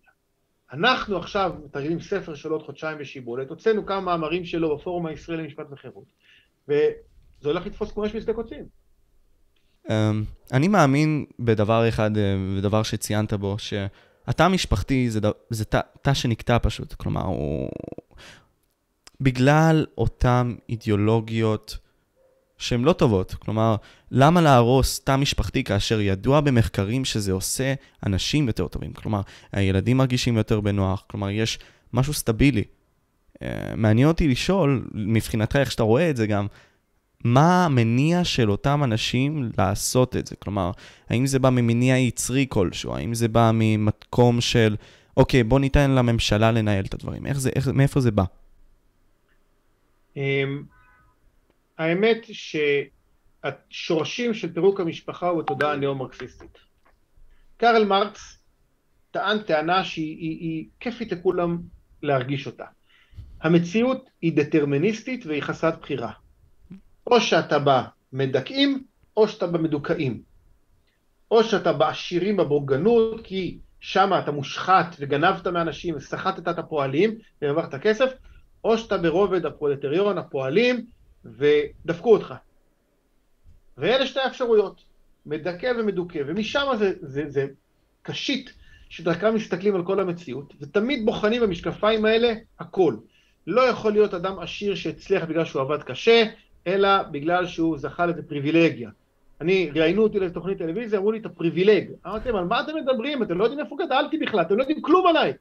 אנחנו עכשיו מתרגלים ספר של עוד חודשיים בשיבולת, הוצאנו כמה מאמרים שלו בפורום הישראלי למשפט וחירות, וזה הולך לתפוס כמו אש בשדה קוצים. אמ, אני מאמין בדבר אחד, אה, בדבר שציינת בו, שהתא המשפחתי זה, תא שנקטע פשוט. כלומר, הוא... בגלל אותן אידיאולוגיות שהן לא טובות. כלומר, למה להרוס תא משפחתי כאשר ידוע במחקרים שזה עושה אנשים יותר טובים? כלומר, הילדים מרגישים יותר בנוח, כלומר, יש משהו סטבילי. אה, מעניין אותי לשאול, מבחינתך, איך שאתה רואה את זה גם, מה המניע של אותם אנשים לעשות את זה? כלומר, האם זה בא ממניע יצרי כלשהו? האם זה בא ממקום של, אוקיי, בוא ניתן לממשלה לנהל את הדברים? איך זה, איך, מאיפה זה בא? אמ, האמת שהשורשים של פירוק המשפחה הוא בתודעה הנאו-מרקסיסטית. קרל מרקס טען טענה שהיא היא, היא כיפית לכולם להרגיש אותה. המציאות היא דטרמיניסטית והיא חסרת בחירה. או שאתה במדכאים, או שאתה במדוכאים. או שאתה בעשירים בבורגנות, כי שם אתה מושחת וגנבת מאנשים וסחטת את הפועלים והרווחת כסף, או שאתה ברובד הפרולטריון, הפועלים, ודפקו אותך. ואלה שתי האפשרויות, מדכא ומדוכא, ומשם זה, זה, זה קשית שדרכם מסתכלים על כל המציאות, ותמיד בוחנים במשקפיים האלה הכל. לא יכול להיות אדם עשיר שהצליח בגלל שהוא עבד קשה, אלא בגלל שהוא זכה לזה פריבילגיה. אני, ראיינו אותי לתוכנית טלוויזיה, אמרו לי, אתה פריבילג. אמרתי להם, על מה אתם מדברים? אתם לא יודעים איפה גדלתי בכלל, אתם לא יודעים כלום עליי.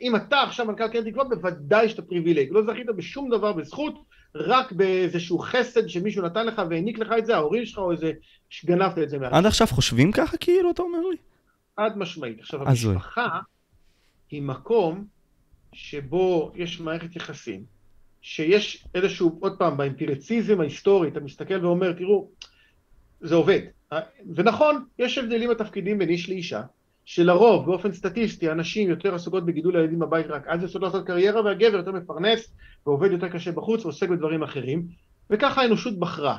אם אתה עכשיו מנכ"ל קרן תקווה, בוודאי שאתה פריבילג. לא זכית בשום דבר בזכות, רק באיזשהו חסד שמישהו נתן לך והעניק לך את זה, ההורים שלך או איזה שגנבת את זה מעט. עד עכשיו חושבים ככה כאילו, אתה אומר לי? חד משמעית. עכשיו, המשפחה היא מקום שבו יש מערכת יחסים, שיש איזשהו, עוד פעם, באמפיריציזם ההיסטורי, אתה מסתכל ואומר, תראו, זה עובד. ונכון, יש הבדלים בתפקידים בין איש לאישה, שלרוב, באופן סטטיסטי, הנשים יותר עסוקות בגידול הילדים בבית רק אז יוצאות לעשות קריירה, והגבר יותר מפרנס, ועובד יותר קשה בחוץ, ועוסק בדברים אחרים, וככה האנושות בחרה.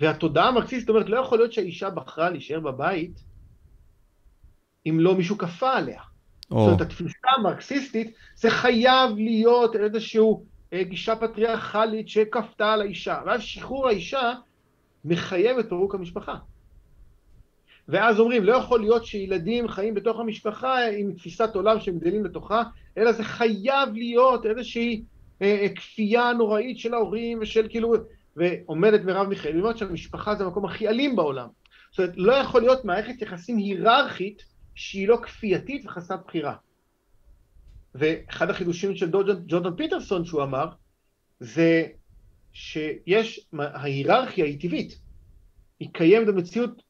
והתודעה המרקסיסטית אומרת, לא יכול להיות שהאישה בחרה להישאר בבית אם לא מישהו כפה עליה. או, זאת אומרת, התפיסה המרקסיסטית, זה חייב להיות איזושהי אה, גישה פטריארכלית שכפתה על האישה. ואז שחרור האישה מחייב את פירוק המשפחה. ואז אומרים, לא יכול להיות שילדים חיים בתוך המשפחה עם תפיסת עולם שהם גדלים לתוכה, אלא זה חייב להיות איזושהי אה, אה, כפייה נוראית של ההורים ושל כאילו, ועומדת מרב מיכאלי, אומרת שהמשפחה זה המקום הכי אלים בעולם. זאת אומרת, לא יכול להיות מערכת יחסים היררכית שהיא לא כפייתית וחסרת בחירה. ואחד החידושים של ג'ורדן פיטרסון שהוא אמר, זה שיש, ההיררכיה היא טבעית, היא קיימת במציאות,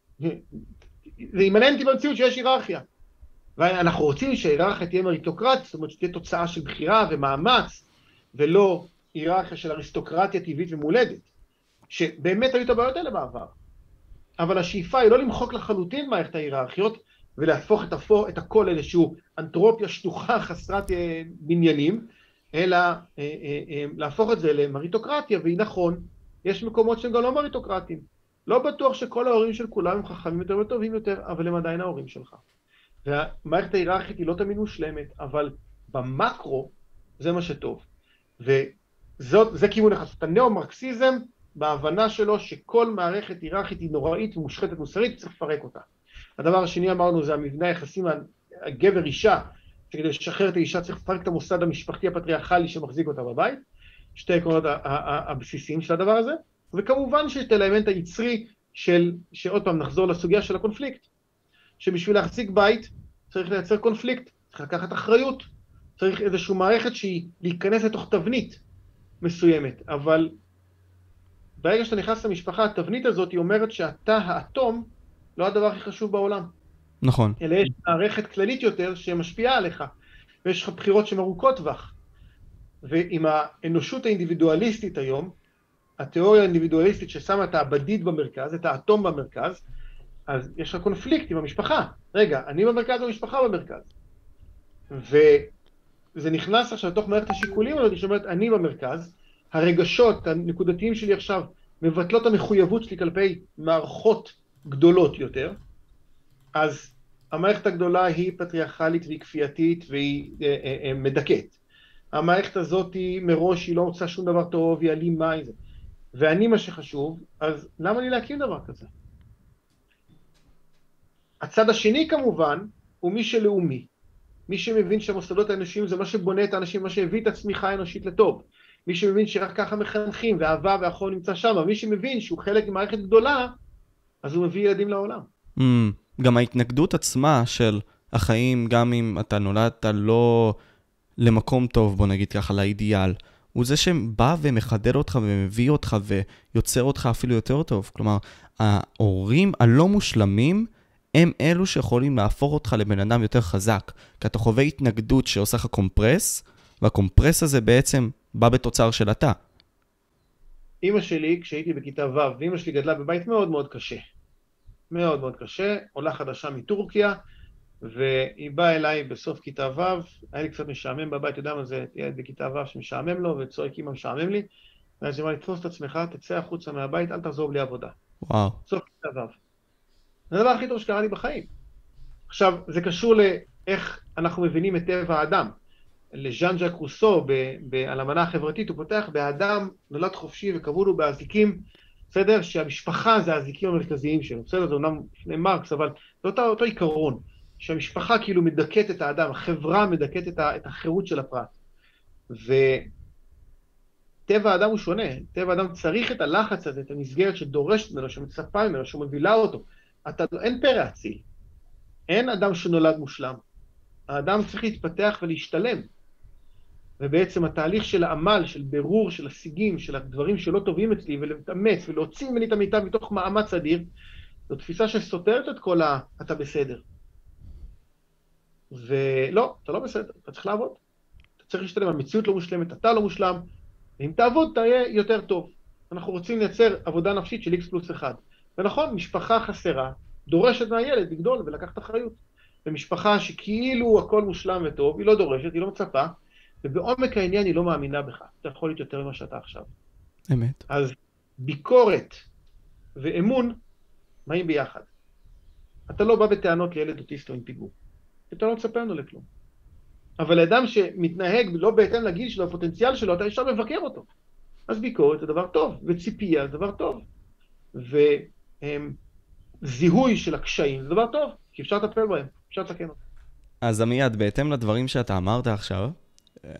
זה אימננטי במציאות שיש היררכיה. ואנחנו רוצים שההיררכיה תהיה מריטוקרטית, זאת אומרת שתהיה תוצאה של בחירה ומאמץ, ולא היררכיה של אריסטוקרטיה טבעית ומולדת, שבאמת היו את הבעיות האלה בעבר. אבל השאיפה היא לא למחוק לחלוטין מערכת ההיררכיות, ולהפוך את, הפו, את הכל לאיזושהי אנתרופיה שטוחה חסרת בניינים, אלא אה, אה, אה, להפוך את זה למריטוקרטיה, והיא נכון, יש מקומות שהם גם לא מריטוקרטיים. לא בטוח שכל ההורים של כולם הם חכמים יותר וטובים יותר, אבל הם עדיין ההורים שלך. והמערכת ההיררכית היא לא תמיד מושלמת, אבל במקרו זה מה שטוב. וזה כיוון אחד. הנאו-מרקסיזם, בהבנה שלו שכל מערכת היררכית היא נוראית ומושחתת מוסרית, צריך לפרק אותה. הדבר השני אמרנו זה המבנה היחסים הגבר-אישה, שכדי לשחרר את האישה צריך לפרק את המוסד המשפחתי הפטריארכלי שמחזיק אותה בבית, שתי העקרונות הבסיסיים של הדבר הזה, וכמובן שיש את האלמנט היצרי של, שעוד פעם נחזור לסוגיה של הקונפליקט, שבשביל להחזיק בית צריך לייצר קונפליקט, צריך לקחת אחריות, צריך איזושהי מערכת שהיא להיכנס לתוך תבנית מסוימת, אבל ברגע שאתה נכנס למשפחה, התבנית הזאת היא אומרת שאתה האטום, לא הדבר הכי חשוב בעולם. נכון. אלא יש מערכת כללית יותר שמשפיעה עליך, ויש לך בחירות שהן ארוכות טווח. ועם האנושות האינדיבידואליסטית היום, התיאוריה האינדיבידואליסטית ששמה את הבדיד במרכז, את האטום במרכז, אז יש לך קונפליקט עם המשפחה. רגע, אני במרכז והמשפחה במרכז. וזה נכנס עכשיו לתוך מערכת השיקולים הזאת, שאומרת, אני במרכז, הרגשות הנקודתיים שלי עכשיו מבטלות המחויבות שלי כלפי מערכות גדולות יותר, אז המערכת הגדולה היא פטריארכלית והיא כפייתית והיא אה, אה, אה, מדכאת. המערכת הזאת היא מראש, היא לא רוצה שום דבר טוב, היא אלימה, היא זה. ואני מה שחשוב, אז למה לי להקים דבר כזה? הצד השני כמובן, הוא מי שלאומי. מי שמבין שהמוסדות האנושיים זה מה שבונה את האנשים, מה שהביא את הצמיחה האנושית לטוב. מי שמבין שרק ככה מחנכים, ואהבה והחום נמצא שם, מי שמבין שהוא חלק ממערכת גדולה, אז הוא מביא ילדים לעולם. Mm, גם ההתנגדות עצמה של החיים, גם אם אתה נולדת לא למקום טוב, בוא נגיד ככה, לאידיאל, הוא זה שבא ומחדד אותך ומביא אותך ויוצר אותך אפילו יותר טוב. כלומר, ההורים הלא מושלמים הם אלו שיכולים להפוך אותך לבן אדם יותר חזק. כי אתה חווה התנגדות שעושה לך קומפרס, והקומפרס הזה בעצם בא בתוצר של אתה. אימא שלי, כשהייתי בכיתה ו', ואימא שלי גדלה בבית מאוד מאוד קשה. מאוד מאוד קשה, עולה חדשה מטורקיה, והיא באה אליי בסוף כיתה ו', היה לי קצת משעמם בבית, אתה יודע מה זה, ילד בכיתה ו' שמשעמם לו, וצועק אימא משעמם לי, ואז היא אמרה לי, תפוס את עצמך, תצא החוצה מהבית, אל תחזור בלי עבודה. וואו. סוף כיתה ו'. זה הדבר הכי טוב שקרה לי בחיים. עכשיו, זה קשור לאיך אנחנו מבינים את טבע האדם. לז'אן ז'אק רוסו, על המנה החברתית, הוא פותח באדם נולד חופשי וכבול הוא באזיקים, בסדר? שהמשפחה זה האזיקים המרכזיים שלו, בסדר? זה אומנם לפני מרקס, אבל זה אותו, אותו עיקרון, שהמשפחה כאילו מדכאת את האדם, החברה מדכאת את, החירות של הפרט. וטבע האדם הוא שונה, טבע האדם צריך את הלחץ הזה, את המסגרת שדורשת ממנו, שמצפה ממנו, שמובילה אותו. אתה, אין פרא אציל, אין אדם שנולד מושלם. האדם צריך להתפתח ולהשתלם. ובעצם התהליך של העמל, של בירור, של השיגים, של הדברים שלא טובים אצלי, ולהתאמץ ולהוציא ממני את המיטב מתוך מאמץ אדיר, זו תפיסה שסותרת את כל ה... אתה בסדר. ולא, אתה לא בסדר, אתה צריך לעבוד. אתה צריך להשתלם, המציאות לא מושלמת, אתה לא מושלם, ואם תעבוד, תהיה יותר טוב. אנחנו רוצים לייצר עבודה נפשית של X פלוס 1. ונכון, משפחה חסרה, דורשת מהילד לגדול ולקחת אחריות. ומשפחה שכאילו הכל מושלם וטוב, היא לא דורשת, היא לא מצפה, ובעומק העניין היא לא מאמינה בך. אתה יכול להיות יותר ממה שאתה עכשיו. אמת. אז ביקורת ואמון באים ביחד. אתה לא בא בטענות לילד אוטיסט או עם פיגור. אתה לא מצפה ממנו לכלום. אבל אדם שמתנהג לא בהתאם לגיל שלו, הפוטנציאל שלו, אתה ישר מבקר אותו. אז ביקורת זה דבר טוב, וציפייה זה דבר טוב. וזיהוי של הקשיים זה דבר טוב, כי אפשר לטפל בהם, אפשר לתקן אותם. אז עמיעד, בהתאם לדברים שאתה אמרת עכשיו, אה,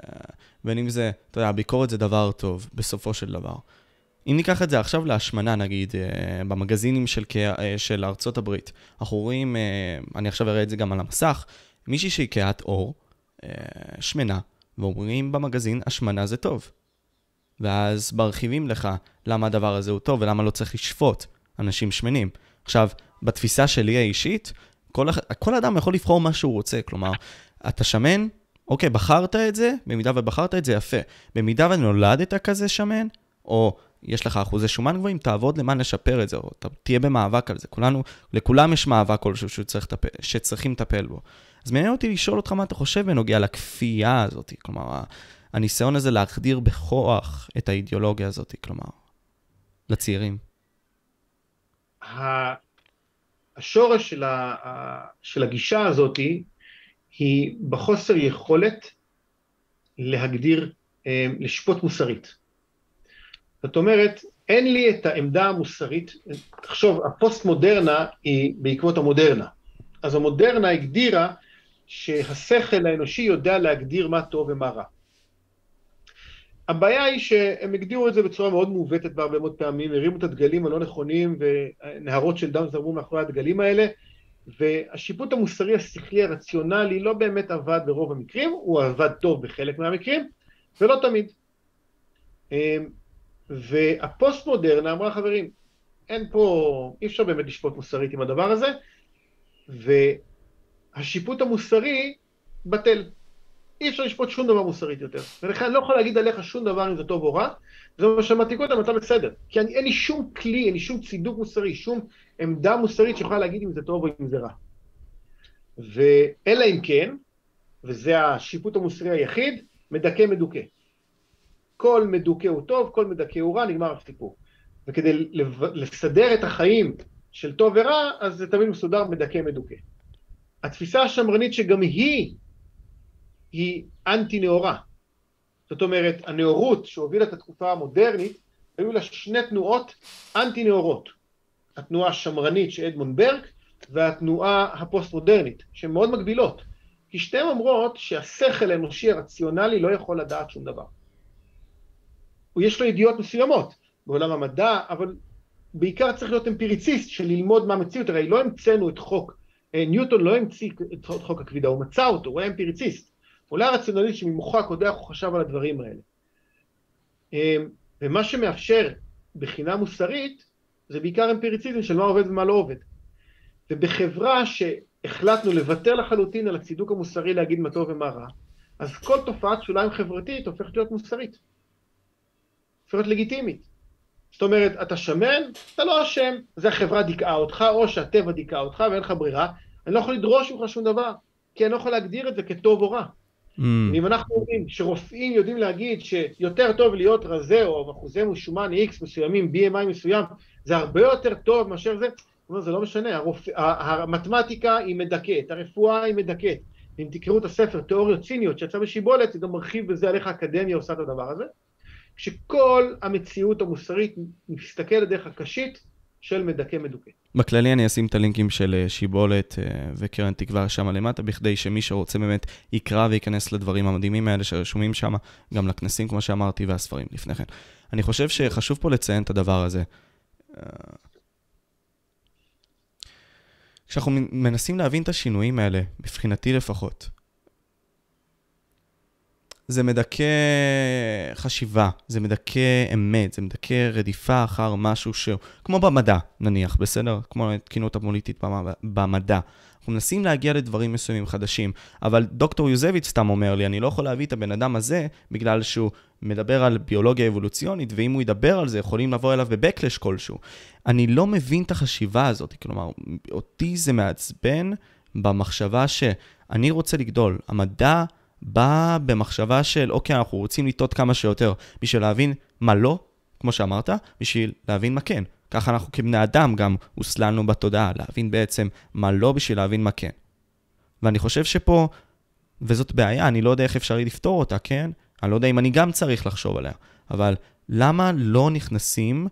בין אם זה, אתה יודע, ביקורת זה דבר טוב, בסופו של דבר. אם ניקח את זה עכשיו להשמנה, נגיד, אה, במגזינים של, אה, של ארצות הברית, אנחנו רואים, אני עכשיו אראה את זה גם על המסך, מישהי שהיא קהת עור, שמנה, ואומרים במגזין, השמנה זה טוב. ואז מרחיבים לך למה הדבר הזה הוא טוב ולמה לא צריך לשפוט אנשים שמנים. עכשיו, בתפיסה שלי האישית, כל, כל אדם יכול לבחור מה שהוא רוצה, כלומר, אתה שמן, אוקיי, בחרת את זה, במידה ובחרת את זה, יפה. במידה ונולדת כזה שמן, או יש לך אחוזי שומן גבוהים, תעבוד למען לשפר את זה, או תהיה במאבק על זה. כולנו, לכולם יש מאבק כלשהו שצריך לטפל, שצריכים לטפל בו. אז מעניין אותי לשאול אותך מה אתה חושב בנוגע לכפייה הזאת, כלומר, הניסיון הזה להחדיר בכוח את האידיאולוגיה הזאת, כלומר, לצעירים. השורש של, ה, של הגישה הזאת היא בחוסר יכולת להגדיר, אה, לשפוט מוסרית. זאת אומרת, אין לי את העמדה המוסרית, תחשוב, הפוסט-מודרנה היא בעקבות המודרנה. אז המודרנה הגדירה שהשכל האנושי יודע להגדיר מה טוב ומה רע. הבעיה היא שהם הגדירו את זה בצורה מאוד מעוותת בהרבה מאוד פעמים, הרימו את הדגלים הלא נכונים ונהרות של דם זרמו מאחורי הדגלים האלה, והשיפוט המוסרי, השכלי, הרציונלי, לא באמת עבד ברוב המקרים, הוא עבד טוב בחלק מהמקרים, ולא תמיד. אמ, והפוסט מודרנה אמרה, חברים, אין פה, אי אפשר באמת לשפוט מוסרית עם הדבר הזה, והשיפוט המוסרי בטל. אי אפשר לשפוט שום דבר מוסרית יותר. ולכן אני לא יכול להגיד עליך שום דבר אם זה טוב או רע, זה מה שאמרתי קודם, אתה בסדר. כי אני, אין לי שום כלי, אין לי שום צידוק מוסרי, שום עמדה מוסרית שיכולה להגיד אם זה טוב או אם זה רע. ואלא אם כן, וזה השיפוט המוסרי היחיד, מדכא מדוכא. כל מדוכא הוא טוב, כל מדכא הוא רע, נגמר הסיפור. וכדי לסדר את החיים של טוב ורע, אז זה תמיד מסודר מדכא מדוכא. התפיסה השמרנית שגם היא היא אנטי נאורה. זאת אומרת, הנאורות שהובילה את התקופה המודרנית, היו לה שני תנועות אנטי נאורות. התנועה השמרנית של אדמונד ברק והתנועה הפוסט-מודרנית, שהן מאוד מגבילות. כי שתיהן אומרות שהשכל האנושי הרציונלי לא יכול לדעת שום דבר. יש לו ידיעות מסוימות בעולם המדע, אבל בעיקר צריך להיות אמפיריציסט של ללמוד מה המציאות, הרי לא המצאנו את חוק, אה, ניוטון לא המציא את חוק הכבידה, הוא מצא אותו, הוא היה אמפיריציסט. הוא לא היה רציונליסט שממוחו הקודח הוא חשב על הדברים האלה. אמ, ומה שמאפשר בחינה מוסרית זה בעיקר אמפיריציזם של מה עובד ומה לא עובד. ובחברה שהחלטנו לוותר לחלוטין על הצידוק המוסרי להגיד מה טוב ומה רע, אז כל תופעת שוליים חברתית הופכת להיות מוסרית. הופכת לגיטימית. זאת אומרת, אתה שמן, אתה לא אשם, זה החברה דיכאה אותך, או שהטבע דיכאה אותך ואין לך ברירה, אני לא יכול לדרוש ממך שום דבר, כי אני לא יכול להגדיר את זה כטוב או רע. Mm. אם אנחנו אומרים שרופאים יודעים להגיד שיותר טוב להיות רזה או אחוזי משומן X מסוימים, BMI מסוים, זה הרבה יותר טוב מאשר זה, אומר, זה לא משנה, הרופ... המתמטיקה היא מדכאת, הרפואה היא מדכאת. אם תקראו את הספר תיאוריות ציניות שיצא בשיבולת, זה גם מרחיב בזה על איך האקדמיה עושה את הדבר הזה. כשכל המציאות המוסרית מסתכלת דרך הקשית של מדכא מדוכא. בכללי אני אשים את הלינקים של אה, שיבולת אה, וקרן תקווה שם למטה, בכדי שמי שרוצה באמת יקרא וייכנס לדברים המדהימים האלה שרשומים שם, גם לכנסים כמו שאמרתי והספרים לפני כן. אני חושב שחשוב פה לציין את הדבר הזה. אה, כשאנחנו מנסים להבין את השינויים האלה, מבחינתי לפחות, זה מדכא חשיבה, זה מדכא אמת, זה מדכא רדיפה אחר משהו שהוא, כמו במדע נניח, בסדר? כמו התקינות הפוליטית במדע. אנחנו מנסים להגיע לדברים מסוימים חדשים, אבל דוקטור יוזביץ' סתם אומר לי, אני לא יכול להביא את הבן אדם הזה בגלל שהוא מדבר על ביולוגיה אבולוציונית, ואם הוא ידבר על זה, יכולים לבוא אליו בבקלש כלשהו. אני לא מבין את החשיבה הזאת, כלומר, אותי זה מעצבן במחשבה שאני רוצה לגדול. המדע... בא במחשבה של, אוקיי, אנחנו רוצים לטעות כמה שיותר בשביל להבין מה לא, כמו שאמרת, בשביל להבין מה כן. ככה אנחנו כבני אדם גם הוסללנו בתודעה, להבין בעצם מה לא בשביל להבין מה כן. ואני חושב שפה, וזאת בעיה, אני לא יודע איך אפשר לפתור אותה, כן? אני לא יודע אם אני גם צריך לחשוב עליה, אבל למה לא נכנסים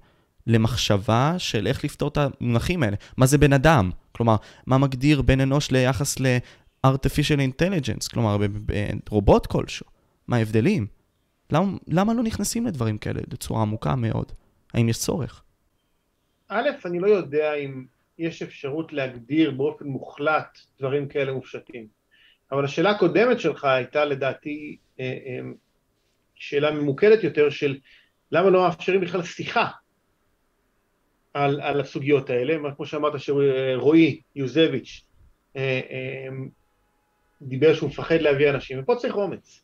למחשבה של איך לפתור את המונחים האלה? מה זה בן אדם? כלומר, מה מגדיר בן אנוש ליחס ל-artificial intelligence? כלומר, רובוט כלשהו. מה ההבדלים? למה, למה לא נכנסים לדברים כאלה בצורה עמוקה מאוד? האם יש צורך? א', אני לא יודע אם יש אפשרות להגדיר באופן מוחלט דברים כאלה מופשטים. אבל השאלה הקודמת שלך הייתה לדעתי אה, אה, שאלה ממוקדת יותר של למה לא מאפשרים בכלל שיחה על, על הסוגיות האלה, כמו שאמרת שרועי יוזביץ' אה, דיבר שהוא מפחד להביא אנשים, ופה צריך אומץ.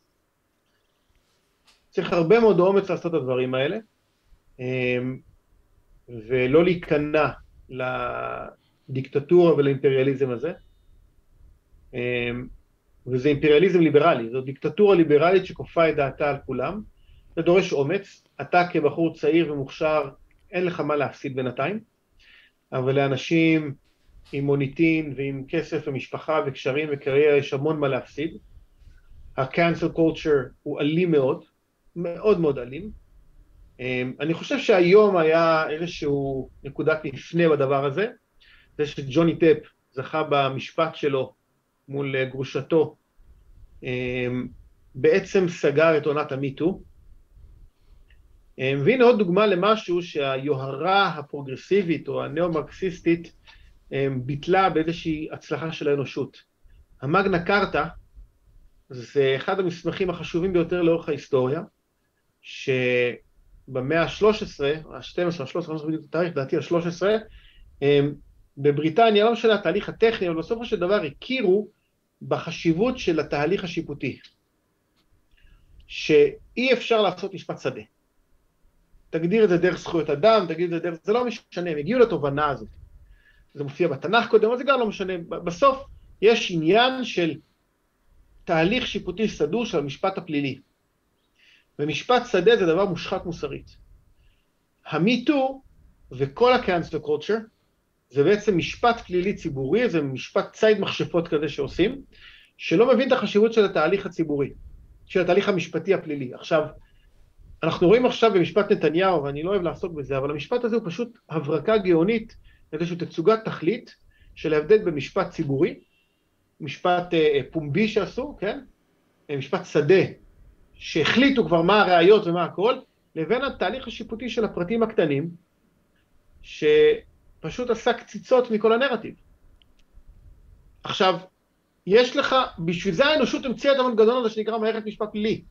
צריך הרבה מאוד אומץ לעשות את הדברים האלה, ולא להיכנע לדיקטטורה ולאימפריאליזם הזה. וזה אימפריאליזם ליברלי, זו דיקטטורה ליברלית שכופה את דעתה על כולם, זה דורש אומץ, אתה כבחור צעיר ומוכשר, אין לך מה להפסיד בינתיים, אבל לאנשים עם מוניטין ועם כסף ומשפחה וקשרים וקריירה יש המון מה להפסיד. ה-cancel culture הוא אלים מאוד, מאוד מאוד אלים. אמ, אני חושב שהיום היה איזשהו נקודת מפנה בדבר הזה, זה שג'וני טפ זכה במשפט שלו מול גרושתו, אמ, בעצם סגר את עונת המיטו. אמ, והנה עוד דוגמה למשהו שהיוהרה הפרוגרסיבית או הנאו-מרקסיסטית ביטלה באיזושהי הצלחה של האנושות. המגנה קרטה זה אחד המסמכים החשובים ביותר לאורך ההיסטוריה, שבמאה ה-13, ה-12, ה-13, אני לא זוכר בדיוק את התאריך, לדעתי ה-13, בבריטניה, לא משנה התהליך הטכני, אבל בסופו של דבר הכירו בחשיבות של התהליך השיפוטי, שאי אפשר לעשות משפט שדה. תגדיר את זה דרך זכויות אדם, תגיד את זה דרך... זה לא משנה, הם הגיעו לתובנה הזאת. זה מופיע בתנ"ך קודם, אבל זה גם לא משנה. בסוף יש עניין של תהליך שיפוטי סדור של המשפט הפלילי. ומשפט שדה זה דבר מושחת מוסרית. המיטו וכל ה-cancel culture זה בעצם משפט פלילי ציבורי, זה משפט ציד מכשפות כזה שעושים, שלא מבין את החשיבות של התהליך הציבורי, של התהליך המשפטי הפלילי. עכשיו, אנחנו רואים עכשיו במשפט נתניהו, ואני לא אוהב לעסוק בזה, אבל המשפט הזה הוא פשוט הברקה גאונית, איזושהי תצוגת תכלית של ההבדל במשפט ציבורי, משפט אה, פומבי שעשו, כן? אה, משפט שדה, שהחליטו כבר מה הראיות ומה הכל, לבין התהליך השיפוטי של הפרטים הקטנים, ש... פשוט עשה קציצות מכל הנרטיב. עכשיו, יש לך, בשביל זה האנושות המציאה את המנגנון הזה שנקרא מערכת משפט פלילי,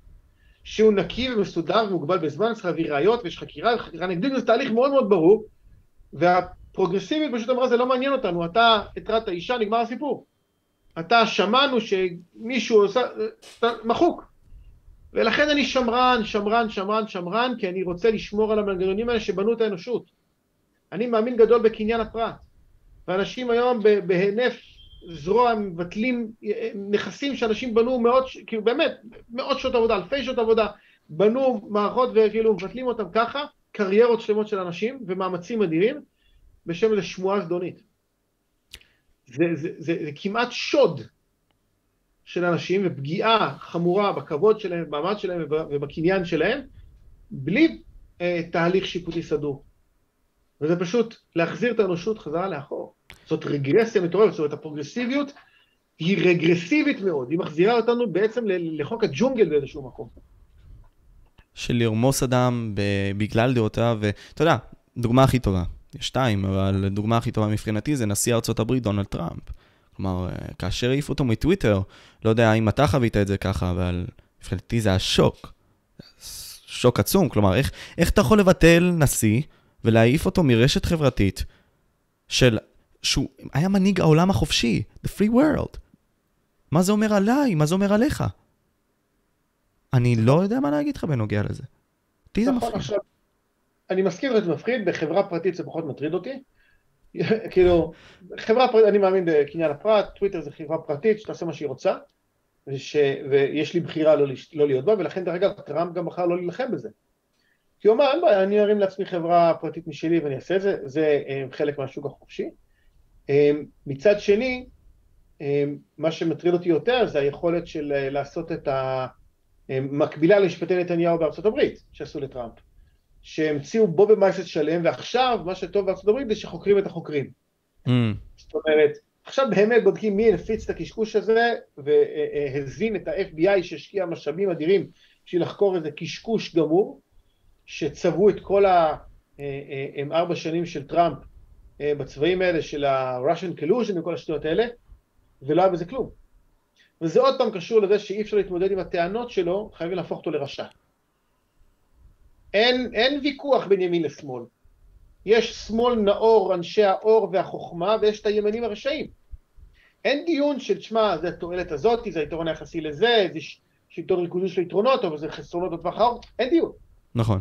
שהוא נקי ומסודר ומוגבל בזמן, צריך להביא ראיות ויש חקירה, וחקירה נגדית זה תהליך מאוד מאוד ברור, והפרוגרסיבית פשוט אמרה זה לא מעניין אותנו, אתה התרעת אישה, נגמר הסיפור. אתה שמענו שמישהו עושה, מחוק. ולכן אני שמרן, שמרן, שמרן, שמרן, כי אני רוצה לשמור על המנגנונים האלה שבנו את האנושות. אני מאמין גדול בקניין הפרט. ואנשים היום בהינף זרוע מבטלים נכסים שאנשים בנו מאות, כאילו באמת, מאות שעות עבודה, אלפי שעות עבודה, בנו מערכות וכאילו מבטלים אותם ככה, קריירות שלמות של אנשים ומאמצים אדירים בשם איזו שמועה זדונית. זה, זה, זה, זה כמעט שוד של אנשים ופגיעה חמורה בכבוד שלהם, במעמד שלהם ובקניין שלהם, בלי אה, תהליך שיפוטי סדור. וזה פשוט להחזיר את האנושות חזרה לאחור. זאת רגרסיה מטורפת, זאת אומרת הפרוגרסיביות היא רגרסיבית מאוד, היא מחזירה אותנו בעצם לחוק הג'ונגל באיזשהו מקום. של לרמוס אדם בגלל דעותיו, ואתה יודע, דוגמה הכי טובה, יש שתיים, אבל דוגמה הכי טובה מבחינתי זה נשיא ארצות הברית דונלד טראמפ. כלומר, כאשר העיפו אותו מטוויטר, לא יודע אם אתה חווית את זה ככה, אבל מבחינתי זה השוק. שוק עצום, כלומר, איך, איך אתה יכול לבטל נשיא ולהעיף אותו מרשת חברתית של... שהוא היה מנהיג העולם החופשי, the free world. מה זה אומר עליי? מה זה אומר עליך? אני לא יודע מה להגיד לך בנוגע לזה. אותי זה מפחיד. אני מסכים שזה מפחיד, בחברה פרטית זה פחות מטריד אותי. כאילו, חברה פרטית, אני מאמין בקניין הפרט, טוויטר זה חברה פרטית שתעשה מה שהיא רוצה, וש, ויש לי בחירה לא, לא להיות בה, ולכן דרך אגב טראמפ גם בחר לא להילחם בזה. כי הוא אמר, אין בעיה, אני ארים לעצמי חברה פרטית משלי ואני אעשה את זה, זה אה, חלק מהשוק החופשי. אה, מצד שני, מה שמטריד אותי יותר זה היכולת של לעשות את המקבילה למשפטי נתניהו בארצות הברית, שעשו לטראמפ. שהמציאו בובי מייסט שלם, ועכשיו מה שטוב בארצות הברית זה שחוקרים את החוקרים. Mm. זאת אומרת, עכשיו באמת בודקים מי הפיץ את הקשקוש הזה, והזין את ה-FBI שהשקיע משאבים אדירים בשביל לחקור איזה קשקוש גמור, שצבעו את כל הארבע שנים של טראמפ אה, בצבעים האלה של ה-Russian collusion וכל השטויות האלה, ולא היה בזה כלום. וזה עוד פעם קשור לזה שאי אפשר להתמודד עם הטענות שלו, חייבים להפוך אותו לרשע. אין, אין ויכוח בין ימין לשמאל. יש שמאל נאור, אנשי האור והחוכמה, ויש את הימנים הרשעים. אין דיון של, תשמע, זה התועלת הזאת, זה היתרון היחסי לזה, זה שלטון ריכוזי של יתרונות, אבל זה חסרונות בטווח האור, אין דיון. נכון.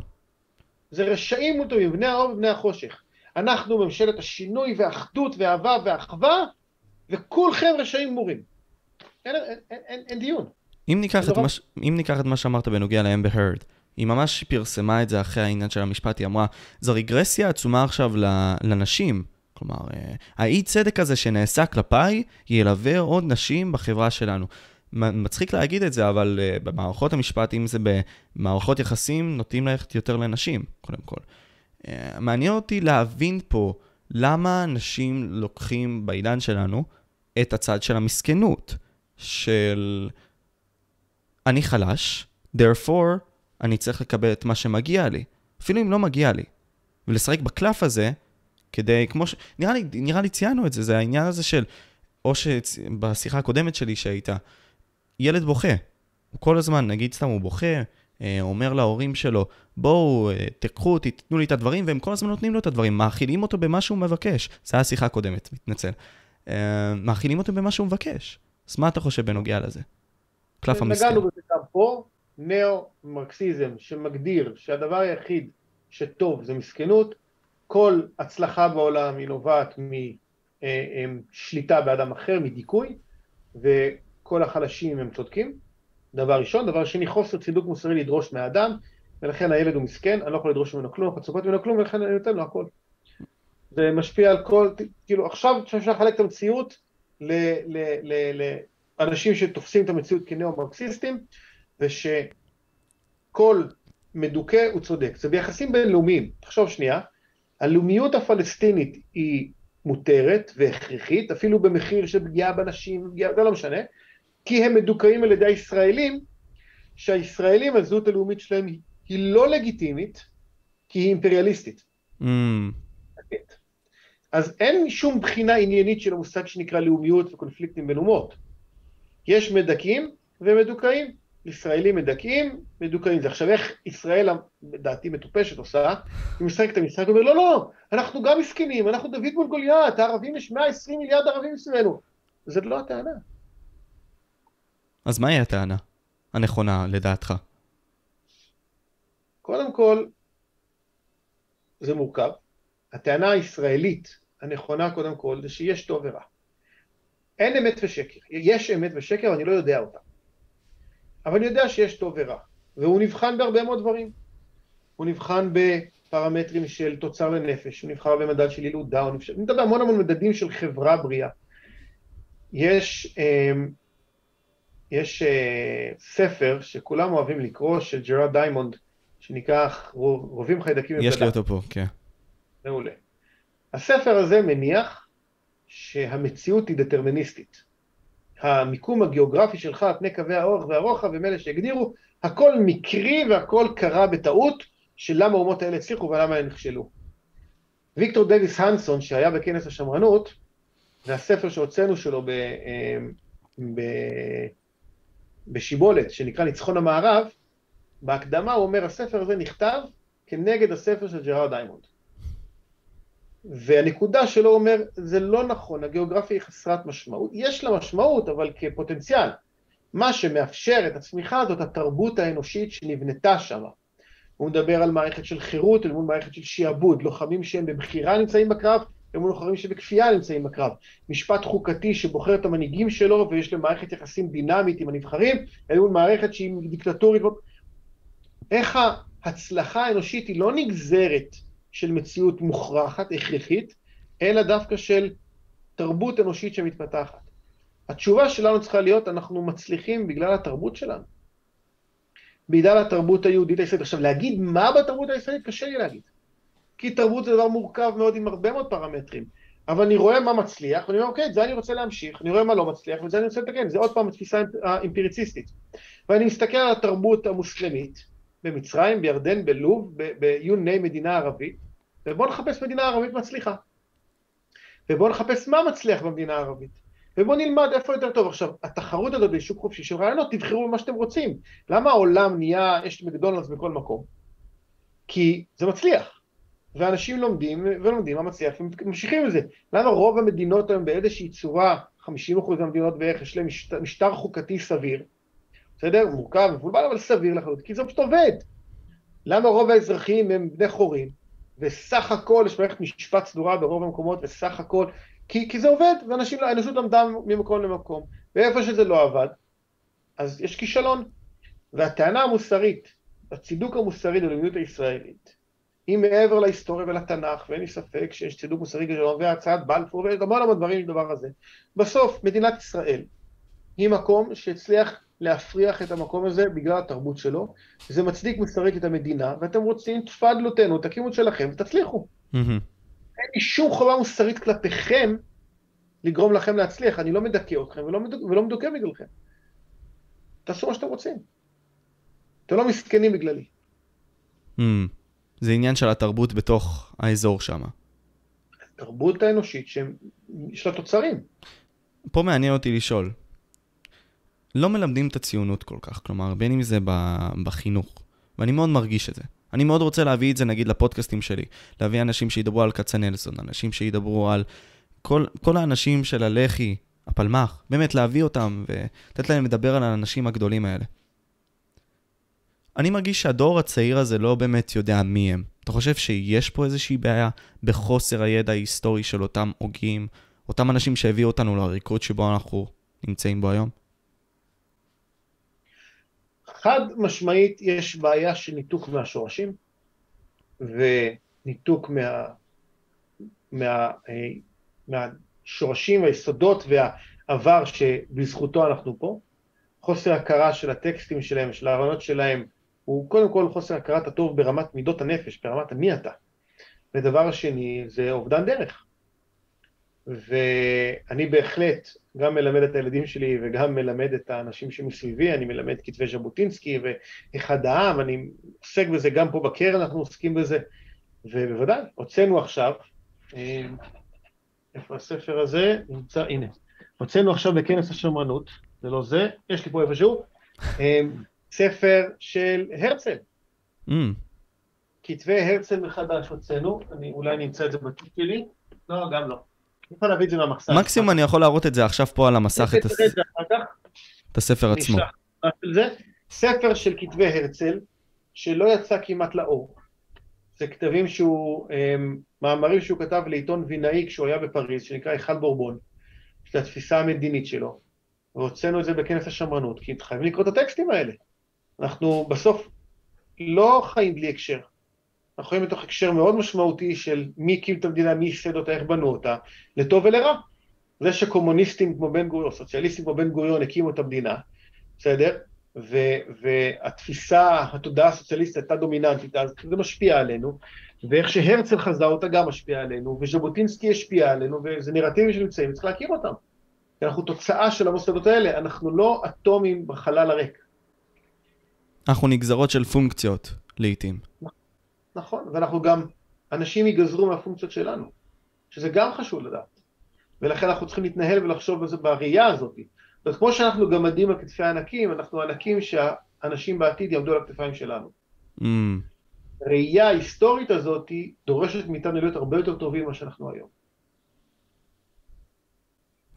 זה רשעים וטובים, בני האור ובני החושך. אנחנו ממשלת השינוי והאחדות והאהבה והאחווה, וכולכם רשעים גמורים. אין, אין, אין, אין, דיון. אם ניקח, את מה, אם ניקח את מה שאמרת בנוגע הרד, היא ממש פרסמה את זה אחרי העניין של המשפט, היא אמרה, זו רגרסיה עצומה עכשיו לנשים. כלומר, אה, האי צדק הזה שנעשה כלפיי, ילווה עוד נשים בחברה שלנו. מצחיק להגיד את זה, אבל uh, במערכות המשפט, אם זה במערכות יחסים, נוטים ללכת יותר לנשים, קודם כל. Uh, מעניין אותי להבין פה למה אנשים לוקחים בעידן שלנו את הצד של המסכנות, של אני חלש, therefore אני צריך לקבל את מה שמגיע לי, אפילו אם לא מגיע לי. ולשחק בקלף הזה, כדי, כמו ש... נראה לי, נראה לי ציינו את זה, זה העניין הזה של, או שבשיחה הקודמת שלי שהייתה, ילד בוכה. הוא כל הזמן, נגיד סתם הוא בוכה, אה, אומר להורים שלו, בואו, אה, תקחו אותי, תתנו לי את הדברים, והם כל הזמן נותנים לו את הדברים, מאכילים אותו במה שהוא מבקש. זו הייתה השיחה הקודמת, מתנצל. אה, מאכילים אותו במה שהוא מבקש. אז מה אתה חושב בנוגע לזה? קלף המסכן. נגענו בזה גם פה, נאו-מרקסיזם שמגדיר שהדבר היחיד שטוב זה מסכנות, כל הצלחה בעולם היא נובעת משליטה באדם אחר, מדיכוי, וכל החלשים הם צודקים, דבר ראשון. דבר שני, חוסר צידוק מוסרי לדרוש מהאדם, ולכן הילד הוא מסכן, אני לא יכול לדרוש ממנו כלום, לא יכול לצפות ממנו כלום, ולכן אני נותן לו הכל. זה משפיע על כל, כאילו עכשיו אפשר לחלק את המציאות לאנשים שתופסים את המציאות כנאו-מרקסיסטים, ושכל מדוכא הוא צודק. זה ביחסים בינלאומיים. תחשוב שנייה, הלאומיות הפלסטינית היא מותרת והכרחית, אפילו במחיר של פגיעה בנשים, פגיעה, זה לא משנה, כי הם מדוכאים על ידי הישראלים, שהישראלים, הזהות הלאומית שלהם היא לא לגיטימית, כי היא אימפריאליסטית. Mm. אז אין שום בחינה עניינית של המושג שנקרא לאומיות וקונפליקטים בין אומות. יש מדכאים ומדוכאים. ישראלים מדכאים, מדוכאים. זה עכשיו איך ישראל, לדעתי מטופשת, עושה, היא משחקת את המשחק, אומר לא, לא, אנחנו גם מסכנים, אנחנו דוד מול גוליית, הערבים יש 120 מיליארד ערבים מסביבנו. זאת לא הטענה. אז מהי הטענה הנכונה לדעתך? קודם כל, זה מורכב. הטענה הישראלית הנכונה קודם כל זה שיש טוב ורע. אין אמת ושקר. יש אמת ושקר, אני לא יודע אותם. אבל אני יודע שיש טוב ורע, והוא נבחן בהרבה מאוד דברים. הוא נבחן בפרמטרים של תוצר לנפש, הוא נבחן במדד של ילודה, הוא נבחן, אני מדבר המון המון מדדים של חברה בריאה. יש, אמ, יש אה, ספר שכולם אוהבים לקרוא, של ג'ארד דיימונד, שנקרא רובים חיידקים יש לי אותו פה, כן. מעולה. הספר הזה מניח שהמציאות היא דטרמיניסטית. המיקום הגיאוגרפי שלך על פני קווי האורך והרוחב הם אלה שהגדירו, הכל מקרי והכל קרה בטעות של למה האומות האלה הצליחו ולמה הם נכשלו. ויקטור דוויס הנסון שהיה בכנס השמרנות, והספר שהוצאנו שלו ב, אמ, ב, בשיבולת שנקרא ניצחון המערב, בהקדמה הוא אומר הספר הזה נכתב כנגד הספר של ג'ארד דיימונד. והנקודה שלו אומר, זה לא נכון, הגיאוגרפיה היא חסרת משמעות, יש לה משמעות, אבל כפוטנציאל. מה שמאפשר את הצמיחה הזאת, התרבות האנושית שנבנתה שם. הוא מדבר על מערכת של חירות אל מול מערכת של שעבוד, לוחמים שהם בבחירה נמצאים בקרב, אל מול לוחמים שבכפייה נמצאים בקרב. משפט חוקתי שבוחר את המנהיגים שלו ויש להם מערכת יחסים דינמית עם הנבחרים, אל מול מערכת שהיא דיקטטורית. איך ההצלחה האנושית היא לא נגזרת של מציאות מוכרחת, הכרחית, אלא דווקא של תרבות אנושית שמתפתחת. התשובה שלנו צריכה להיות, אנחנו מצליחים בגלל התרבות שלנו. בגלל התרבות היהודית הישראלית. עכשיו, להגיד מה בתרבות הישראלית קשה לי להגיד. כי תרבות זה דבר מורכב מאוד עם הרבה מאוד פרמטרים. אבל אני רואה מה מצליח, ואני אומר, אוקיי, את זה אני רוצה להמשיך, אני רואה מה לא מצליח, ואת זה אני רוצה לתקן, זה עוד פעם התפיסה האמפיריציסטית. ואני מסתכל על התרבות המוסלמית, במצרים, בירדן, בלוב, ב-you מדינה ערבית, ובואו נחפש מדינה ערבית מצליחה. ובואו נחפש מה מצליח במדינה הערבית. ובואו נלמד איפה יותר טוב. עכשיו, התחרות הזאת בשוק חופשי של רעיונות, תבחרו במה שאתם רוצים. למה העולם נהיה, יש מקדונלדס בכל מקום? כי זה מצליח. ואנשים לומדים ולומדים מה מצליח וממשיכים עם זה. למה רוב המדינות היום באיזושהי צורה, 50% מהמדינות בערך, יש להם משטר חוקתי סביר, בסדר? מורכב, מבולבל, אבל סביר לחלוטין, כי זה פשוט עובד. למה רוב האזרחים הם בני חורים, וסך הכל יש מערכת משפט סדורה ברוב המקומות, וסך הכל, כי, כי זה עובד, ואנשים, האנושות למדה ממקום למקום, ואיפה שזה לא עבד, אז יש כישלון. והטענה המוסרית, הצידוק המוסרי ללאומיות הישראלית, היא מעבר להיסטוריה ולתנ"ך, ואין לי ספק שיש צידוק מוסרי גדול, והצעת בלפור, ויש המון המון דברים לדבר הזה. בסוף, מדינת ישראל היא מקום שהצליח להפריח את המקום הזה בגלל התרבות שלו, זה מצדיק מוסרית את המדינה, ואתם רוצים, תפדלו תנו, תקימו את שלכם ותצליחו. אין לי שום חובה מוסרית כלפיכם לגרום לכם להצליח, אני לא מדכא אתכם ולא, מדוכא, ולא מדוכא בגללכם. תעשו מה שאתם רוצים. אתם לא מסכנים בגללי. Mm. זה עניין של התרבות בתוך האזור שם. התרבות האנושית שיש לה תוצרים. פה מעניין אותי לשאול, לא מלמדים את הציונות כל כך, כלומר, בין אם זה בחינוך, ואני מאוד מרגיש את זה. אני מאוד רוצה להביא את זה נגיד לפודקאסטים שלי, להביא אנשים שידברו על כצנלסון, אנשים שידברו על כל, כל האנשים של הלח"י, הפלמ"ח, באמת להביא אותם ולתת להם לדבר על האנשים הגדולים האלה. אני מרגיש שהדור הצעיר הזה לא באמת יודע מי הם. אתה חושב שיש פה איזושהי בעיה בחוסר הידע ההיסטורי של אותם הוגים, אותם אנשים שהביאו אותנו לריקוד שבו אנחנו נמצאים בו היום? חד משמעית יש בעיה של ניתוק מהשורשים וניתוק מה, מה, אה, מהשורשים, היסודות והעבר שבזכותו אנחנו פה. חוסר הכרה של הטקסטים שלהם, של הרעיונות שלהם, הוא קודם כל חוסר הכרת הטוב ברמת מידות הנפש, ברמת המי אתה. ודבר שני זה אובדן דרך. ואני בהחלט גם מלמד את הילדים שלי וגם מלמד את האנשים שמסביבי, אני מלמד כתבי ז'בוטינסקי ואחד העם, אני עוסק בזה, גם פה בקרן אנחנו עוסקים בזה, ובוודאי, הוצאנו עכשיו, אה, איפה הספר הזה? נמצא, הנה, הוצאנו עכשיו בכנס השמרנות, זה לא זה, יש לי פה איפשהו, אה, ספר של הרצל. Mm. כתבי הרצל מחדש הוצאנו, אני אולי נמצא את זה בתיק שלי, לא, גם לא. אני יכול להביא את זה מהמחסן. מקסימום אני יכול להראות את זה עכשיו פה על המסך, את הספר עצמו. ספר של כתבי הרצל, שלא יצא כמעט לאור. זה כתבים שהוא, אמ, מאמרים שהוא כתב לעיתון וינאי כשהוא היה בפריז, שנקרא היכל בורבון, של התפיסה המדינית שלו. והוצאנו את זה בכנס השמרנות, כי חייבים לקרוא את הטקסטים האלה. אנחנו בסוף לא חיים בלי הקשר. אנחנו חיים בתוך הקשר מאוד משמעותי של מי הקים את המדינה, מי ייסד אותה, איך בנו אותה, לטוב ולרע. זה שקומוניסטים כמו בן גוריון, סוציאליסטים כמו בן גוריון הקימו את המדינה, בסדר? ו- והתפיסה, התודעה הסוציאליסטית הייתה דומיננטית, אז זה משפיע עלינו, ואיך שהרצל חזה אותה גם משפיע עלינו, וז'בוטינסקי השפיע עלינו, וזה נרטיבים שנמצאים, צריך להכיר אותם. אנחנו תוצאה של המוסדות האלה, אנחנו לא אטומים בחלל הריק. אנחנו נגזרות של פונקציות, לעיתים. נכון, ואנחנו גם, אנשים ייגזרו מהפונקציות שלנו, שזה גם חשוב לדעת. ולכן אנחנו צריכים להתנהל ולחשוב בזה בראייה הזאת. זאת כמו שאנחנו גם מדים על כתפי הענקים, אנחנו ענקים שהאנשים בעתיד יעמדו על הכתפיים שלנו. Mm. ראייה ההיסטורית הזאת דורשת מאיתנו להיות הרבה יותר טובים ממה שאנחנו היום.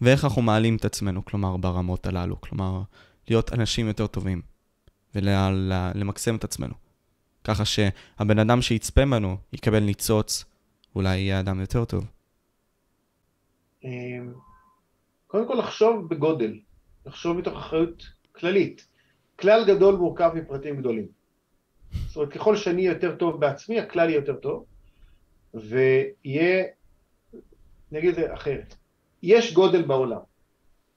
ואיך אנחנו מעלים את עצמנו, כלומר, ברמות הללו, כלומר, להיות אנשים יותר טובים, ולמקסם את עצמנו. ככה שהבן אדם שיצפה בנו יקבל ניצוץ, אולי יהיה אדם יותר טוב. אמ, קודם כל לחשוב בגודל, לחשוב מתוך אחריות כללית. כלל גדול מורכב מפרטים גדולים. זאת אומרת, ככל שאני יותר טוב בעצמי, הכלל יהיה יותר טוב, ויהיה, את זה אחרת, יש גודל בעולם.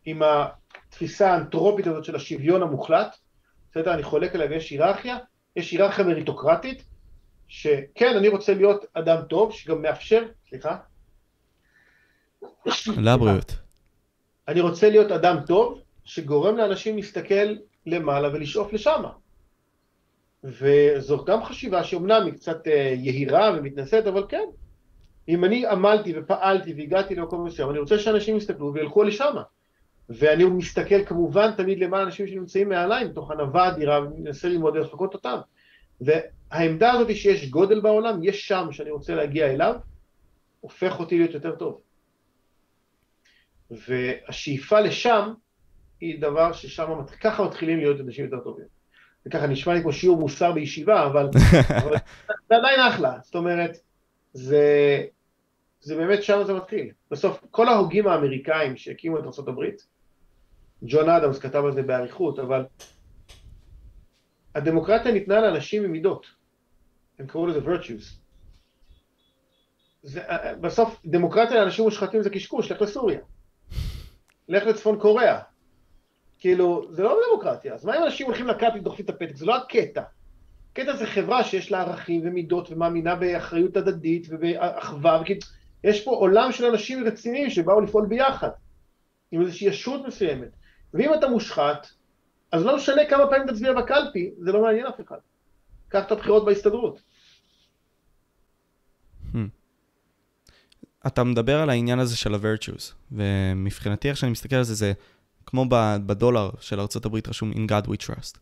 עם התפיסה האנתרופית הזאת של השוויון המוחלט, בסדר, אני חולק עליה ויש היררכיה, יש היררכיה מריטוקרטית, שכן, אני רוצה להיות אדם טוב, שגם מאפשר, סליחה, לבריאות. אני רוצה להיות אדם טוב, שגורם לאנשים להסתכל למעלה ולשאוף לשם. וזו גם חשיבה שאומנם היא קצת אה, יהירה ומתנשאת, אבל כן, אם אני עמלתי ופעלתי והגעתי למקום מסוים, אני רוצה שאנשים יסתכלו וילכו לשם. ואני מסתכל כמובן תמיד למען אנשים שנמצאים מעליי, מתוך ענווה אדירה, ומנסה ללמוד לחקות אותם. והעמדה הזאת שיש גודל בעולם, יש שם שאני רוצה להגיע אליו, הופך אותי להיות יותר טוב. והשאיפה לשם היא דבר ששם, ככה מתחילים להיות אנשים יותר טובים. וככה נשמע לי כמו שיעור מוסר בישיבה, אבל, אבל זה עדיין אחלה. זאת אומרת, זה, זה באמת שם זה מתחיל. בסוף, כל ההוגים האמריקאים שהקימו את ארה"ב, ג'ון אדמס כתב על זה באריכות, אבל הדמוקרטיה ניתנה לאנשים עם מידות. הם קראו לזה virtues. זה, בסוף, דמוקרטיה לאנשים מושחתים זה קשקוש, לך לסוריה. לך לצפון קוריאה. כאילו, זה לא דמוקרטיה. אז מה אם אנשים הולכים לקלפי ודוחפים את הפתק? זה לא הקטע. קטע זה חברה שיש לה ערכים ומידות ומאמינה באחריות הדדית ובאחווה. וכי... יש פה עולם של אנשים רציניים שבאו לפעול ביחד, עם איזושהי ישות מסוימת. ואם אתה מושחת, אז לא משנה כמה פעמים תצביע בקלפי, זה לא מעניין אף אחד. קח את הבחירות בהסתדרות. אתה מדבר על העניין הזה של ה-virtues, ומבחינתי איך שאני מסתכל על זה, זה כמו בדולר של ארה"ב רשום In God We Trust.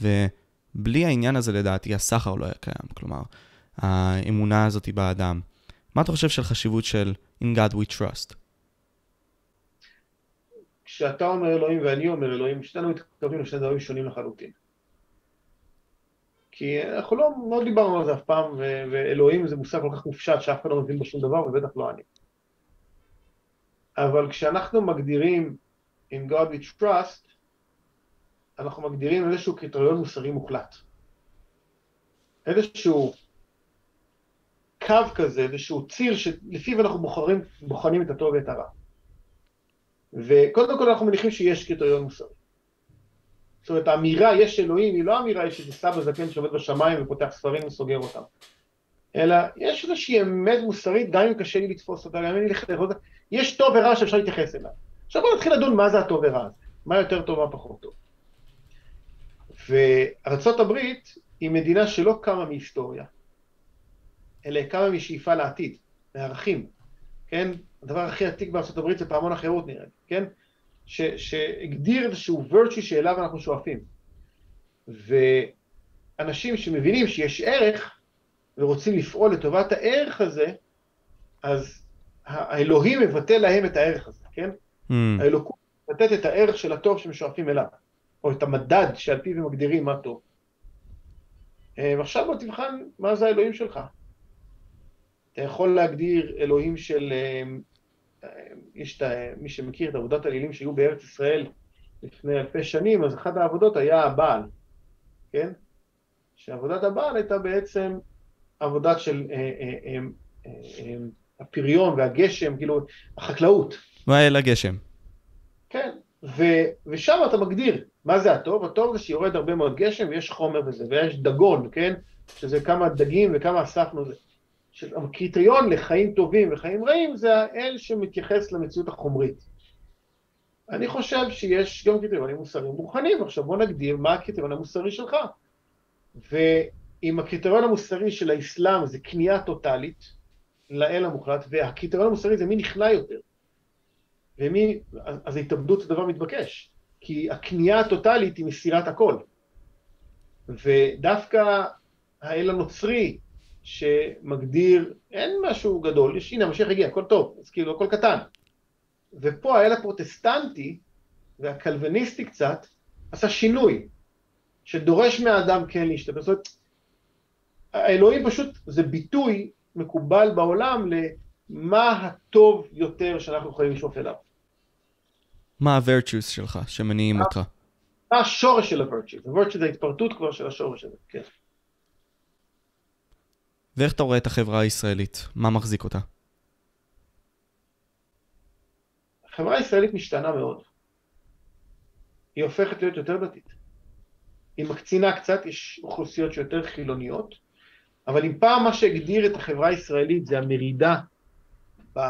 ובלי העניין הזה לדעתי הסחר לא היה קיים, כלומר, האמונה הזאת באדם. מה אתה חושב של חשיבות של In God We Trust? כשאתה אומר אלוהים ואני אומר אלוהים, שנינו מתכוונים לשני דברים שונים לחלוטין. כי אנחנו לא, לא דיברנו על זה אף פעם, ו- ואלוהים זה מושג כל כך מופשט שאף אחד לא מבין בו שום דבר, ובטח לא אני. אבל כשאנחנו מגדירים In God we trust, אנחנו מגדירים איזשהו קריטריון מוסרי מוחלט. איזשהו קו כזה, איזשהו ציר שלפיו אנחנו בוחרים, בוחנים את הטוב ואת הרע. וקודם כל אנחנו מניחים שיש קריטריון מוסרי. זאת אומרת, האמירה יש אלוהים היא לא אמירה יש איזה סבא זקן שעובד בשמיים ופותח ספרים וסוגר אותם. אלא יש איזושהי אמת מוסרית, גם אם קשה לי לתפוס אותה, גם אם אני לכתב אותה, יש טוב ורע שאפשר להתייחס אליו. עכשיו בואו נתחיל לדון מה זה הטוב ורע הזה, מה יותר טוב, מה פחות טוב. וארצות הברית היא מדינה שלא קמה מהיסטוריה, אלא קמה משאיפה לעתיד, מערכים, כן? הדבר הכי עתיק בארצות הברית זה פעמון החירות נראה לי, כן? ש, שהגדיר איזשהו virtue שאליו אנחנו שואפים. ואנשים שמבינים שיש ערך ורוצים לפעול לטובת הערך הזה, אז האלוהים מבטא להם את הערך הזה, כן? Mm. האלוקות מבטאת את הערך של הטוב שהם שואפים אליו, או את המדד שעל פיו הם מגדירים מה טוב. אה, ועכשיו בוא תבחן מה זה האלוהים שלך. אתה יכול להגדיר אלוהים של... אה, יש את, מי שמכיר את עבודת האלילים שהיו בארץ ישראל לפני אלפי שנים, אז אחת העבודות היה הבעל, כן? שעבודת הבעל הייתה בעצם עבודת של אה, אה, אה, אה, הפריון והגשם, כאילו, החקלאות. מה אל הגשם? כן, ו, ושם אתה מגדיר מה זה הטוב, הטוב זה שיורד הרבה מאוד גשם ויש חומר בזה, ויש דגון, כן? שזה כמה דגים וכמה אספנו זה. שהקריטריון לחיים טובים וחיים רעים זה האל שמתייחס למציאות החומרית. אני חושב שיש גם קריטריונים מוסריים מוכנים, עכשיו בוא נגדיר מה הקריטריון המוסרי שלך. ואם הקריטריון המוסרי של האסלאם זה כניעה טוטאלית לאל המוחלט, והקריטריון המוסרי זה מי נכנע יותר, ומי, אז ההתאבדות זה דבר מתבקש, כי הכניעה הטוטאלית היא מסירת הכל. ודווקא האל הנוצרי, שמגדיר, אין משהו גדול, יש, הנה המשיח הגיע, הכל טוב, אז כאילו הכל קטן. ופה האל הפרוטסטנטי והקלווניסטי קצת עשה שינוי, שדורש מהאדם כן להשתתף. זאת אומרת, האלוהים פשוט, זה ביטוי מקובל בעולם למה הטוב יותר שאנחנו יכולים לשאוף אליו. מה ה-virtues שלך שמניעים אותך? מה השורש של ה-virtues? ה-virtues זה ההתפרטות כבר של השורש הזה, כן. ואיך אתה רואה את החברה הישראלית? מה מחזיק אותה? החברה הישראלית משתנה מאוד. היא הופכת להיות יותר דתית. היא מקצינה קצת, יש אוכלוסיות שיותר חילוניות, אבל אם פעם מה שהגדיר את החברה הישראלית זה המרידה, ב...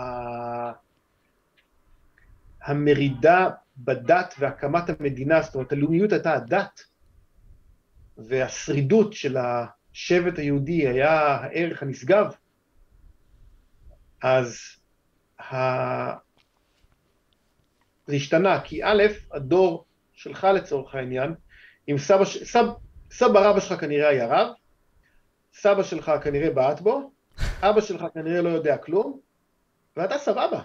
המרידה בדת והקמת המדינה, זאת אומרת הלאומיות הייתה הדת, והשרידות של השבט היהודי היה הערך הנשגב, אז ה... זה השתנה, כי א', הדור שלך לצורך העניין, אם סבא, סב, סבא רבא שלך כנראה היה רב, סבא שלך כנראה בעט בו, אבא שלך כנראה לא יודע כלום, ואתה סבבה,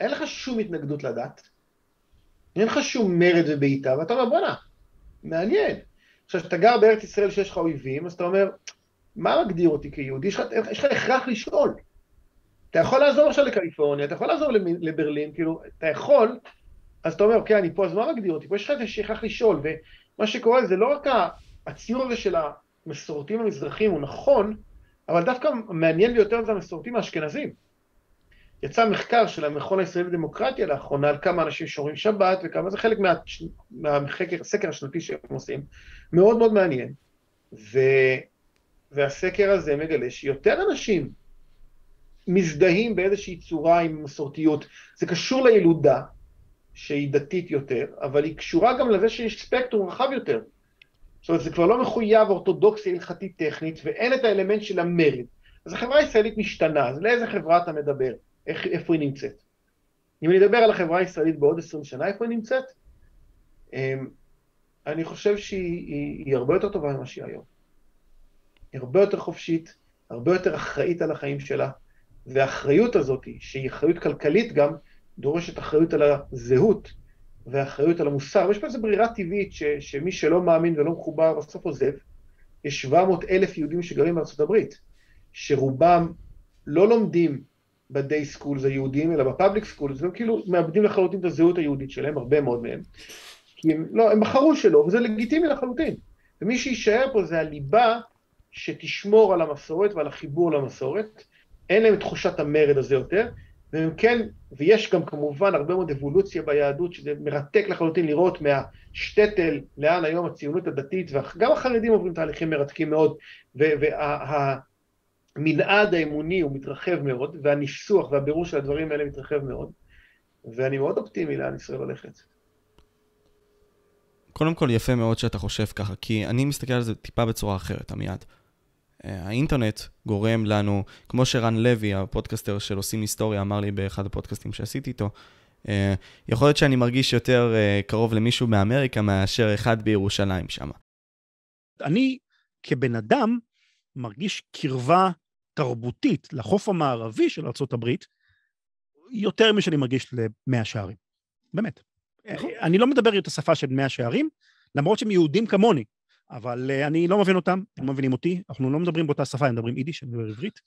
אין לך שום התנגדות לדת, אין לך שום מרד ובעיטה, ואתה אומר בואנה, מעניין. עכשיו, כשאתה גר בארץ ישראל שיש לך אויבים, אז אתה אומר, מה מגדיר אותי כיהודי? יש לך, הכרח לשאול. אתה יכול לעזור עכשיו לקליפורניה, אתה יכול לעזור לברלין, כאילו, אתה יכול, אז אתה אומר, אוקיי, אני פה, אז מה מגדיר אותי? פה יש לך איזה שכח לשאול, ומה שקורה זה לא רק הציור הזה של המסורתיים המזרחים הוא נכון, אבל דווקא מעניין ביותר זה המסורתיים האשכנזים. יצא מחקר של המכון הישראלי לדמוקרטיה לאחרונה על כמה אנשים שומרים שבת וכמה, זה חלק מהסקר השנתי שהם עושים, מאוד מאוד מעניין. ו, והסקר הזה מגלה שיותר אנשים מזדהים באיזושהי צורה עם מסורתיות. זה קשור לילודה, שהיא דתית יותר, אבל היא קשורה גם לזה שיש ספקטרום רחב יותר. זאת אומרת, זה כבר לא מחויב אורתודוקסיה הלכתית טכנית, ואין את האלמנט של המרד. אז החברה הישראלית משתנה, אז לאיזה חברה אתה מדבר? איך, איפה היא נמצאת? אם אני אדבר על החברה הישראלית בעוד עשרים שנה, איפה היא נמצאת? אמ, אני חושב שהיא היא, היא הרבה יותר טובה ממה שהיא היום. היא הרבה יותר חופשית, הרבה יותר אחראית על החיים שלה, והאחריות הזאת, שהיא אחריות כלכלית גם, דורשת אחריות על הזהות ואחריות על המוסר. ויש פה איזו ברירה טבעית ש, שמי שלא מאמין ולא מחובר בסוף עוזב. יש 700 אלף יהודים שגרים בארצות הברית, שרובם לא לומדים ב day schools היהודיים, אלא ב public schools, והם כאילו מאבדים לחלוטין את הזהות היהודית שלהם, הרבה מאוד מהם. כי הם, לא, הם בחרו שלא, וזה לגיטימי לחלוטין. ומי שיישאר פה זה הליבה שתשמור על המסורת ועל החיבור למסורת. אין להם את תחושת המרד הזה יותר, והם כן, ויש גם כמובן הרבה מאוד אבולוציה ביהדות, שזה מרתק לחלוטין לראות מהשטטל, לאן היום הציונות הדתית, וגם החרדים עוברים תהליכים מרתקים מאוד, והמנעד האמוני הוא מתרחב מאוד, והניסוח והבירור של הדברים האלה מתרחב מאוד, ואני מאוד אופטימי לאן ישראל הולכת. קודם כל יפה מאוד שאתה חושב ככה, כי אני מסתכל על זה טיפה בצורה אחרת, עמיעד. אה, האינטרנט גורם לנו, כמו שרן לוי, הפודקאסטר של עושים היסטוריה, אמר לי באחד הפודקאסטים שעשיתי איתו, אה, יכול להיות שאני מרגיש יותר אה, קרוב למישהו מאמריקה מאשר אחד בירושלים שם. אני כבן אדם מרגיש קרבה תרבותית לחוף המערבי של ארה"ב יותר משאני מרגיש למאה שערים. באמת. נכון. אני לא מדבר את השפה של מאה שערים, למרות שהם יהודים כמוני. אבל uh, אני לא מבין אותם, הם לא מבינים אותי, אנחנו לא מדברים באותה שפה, הם מדברים יידיש, אני מדבר עברית.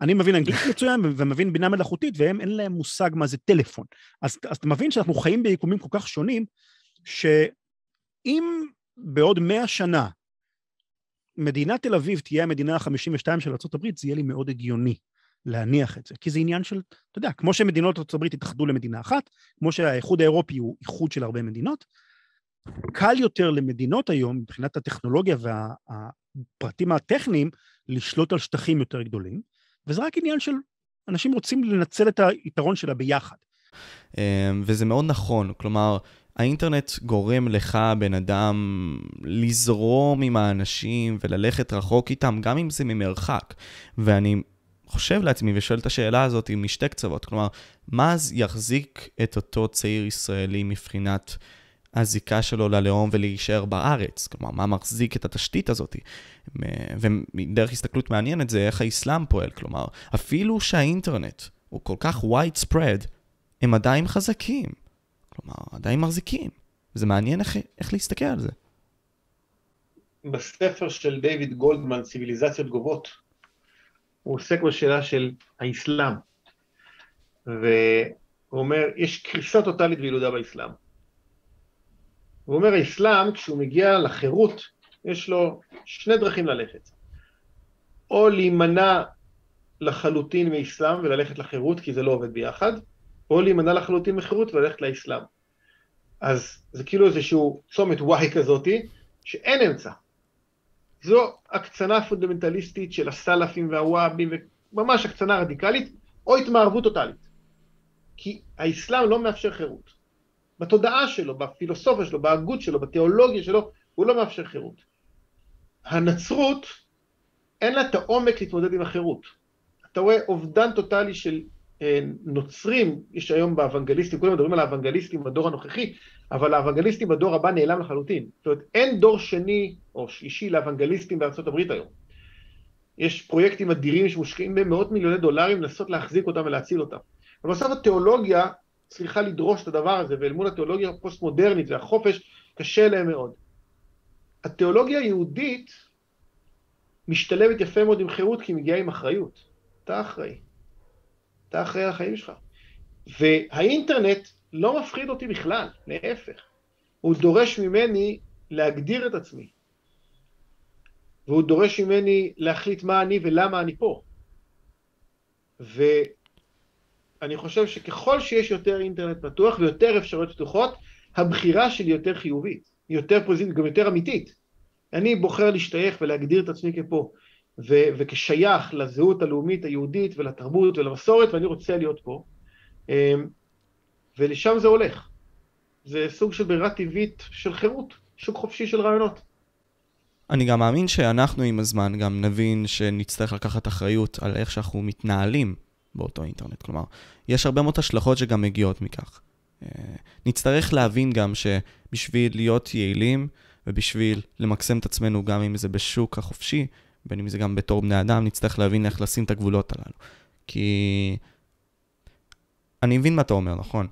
אני מבין אנגלית מצוין ומבין בינה מלאכותית, והם אין להם מושג מה זה טלפון. אז, אז אתה מבין שאנחנו חיים ביקומים כל כך שונים, שאם בעוד מאה שנה מדינת תל אביב תהיה המדינה ה-52 של ארה"ב, זה יהיה לי מאוד הגיוני להניח את זה. כי זה עניין של, אתה יודע, כמו שמדינות ארה"ב התאחדו למדינה אחת, כמו שהאיחוד האירופי הוא איחוד של הרבה מדינות, קל יותר למדינות היום, מבחינת הטכנולוגיה והפרטים הטכניים, לשלוט על שטחים יותר גדולים, וזה רק עניין של אנשים רוצים לנצל את היתרון שלה ביחד. אמ, וזה מאוד נכון, כלומר, האינטרנט גורם לך, בן אדם, לזרום עם האנשים וללכת רחוק איתם, גם אם זה ממרחק. ואני חושב לעצמי ושואל את השאלה הזאת משתי קצוות, כלומר, מה אז יחזיק את אותו צעיר ישראלי מבחינת... הזיקה שלו ללאום ולהישאר בארץ. כלומר, מה מחזיק את התשתית הזאת? ודרך הסתכלות מעניינת זה איך האסלאם פועל. כלומר, אפילו שהאינטרנט הוא כל כך widespread, הם עדיין חזקים. כלומר, עדיין מחזיקים. זה מעניין איך, איך להסתכל על זה. בספר של דיוויד גולדמן, ציוויליזציות גובות, הוא עוסק בשאלה של האסלאם. והוא אומר, יש קריסה טוטאלית וילודה באסלאם. הוא אומר, האסלאם, כשהוא מגיע לחירות, יש לו שני דרכים ללכת. או להימנע לחלוטין מאסלאם וללכת לחירות, כי זה לא עובד ביחד, או להימנע לחלוטין מחירות וללכת לאסלאם. אז זה כאילו איזשהו צומת וואי כזאתי, שאין אמצע. זו הקצנה פונדמנטליסטית של הסלאפים והוואבים, ממש הקצנה רדיקלית, או התמערבות טוטאלית. כי האסלאם לא מאפשר חירות. בתודעה שלו, בפילוסופיה שלו, בהגות שלו, בתיאולוגיה שלו, הוא לא מאפשר חירות. הנצרות, אין לה את העומק להתמודד עם החירות. אתה רואה אובדן טוטאלי של נוצרים, יש היום באוונגליסטים, כולם מדברים על האוונגליסטים בדור הנוכחי, אבל האוונגליסטים בדור הבא נעלם לחלוטין. זאת אומרת, אין דור שני או שלישי לאוונגליסטים בארצות הברית היום. יש פרויקטים אדירים שמושקעים במאות מיליוני דולרים לנסות להחזיק אותם ולהציל אותם. ובסוף התיאולוגיה צריכה לדרוש את הדבר הזה, ואל מול התיאולוגיה הפוסט-מודרנית והחופש, קשה להם מאוד. התיאולוגיה היהודית משתלבת יפה מאוד עם חירות, כי היא מגיעה עם אחריות. אתה אחראי. אתה אחראי על החיים שלך. והאינטרנט לא מפחיד אותי בכלל, להפך. הוא דורש ממני להגדיר את עצמי. והוא דורש ממני להחליט מה אני ולמה אני פה. ואני חושב שככל שיש יותר אינטרנט פתוח ויותר אפשרויות פתוחות, הבחירה שלי יותר חיובית, יותר פוזיטיבית, גם יותר אמיתית. אני בוחר להשתייך ולהגדיר את עצמי כפה. ו- וכשייך לזהות הלאומית היהודית ולתרבות ולמסורת, ואני רוצה להיות פה. אמ, ולשם זה הולך. זה סוג של ברירה טבעית של חירות, שוק חופשי של רעיונות. אני גם מאמין שאנחנו עם הזמן גם נבין שנצטרך לקחת אחריות על איך שאנחנו מתנהלים באותו אינטרנט. כלומר, יש הרבה מאוד השלכות שגם מגיעות מכך. אה, נצטרך להבין גם שבשביל להיות יעילים ובשביל למקסם את עצמנו גם אם זה בשוק החופשי, בין אם זה גם בתור בני אדם, נצטרך להבין איך לשים את הגבולות הללו. כי... אני מבין מה אתה אומר, נכון?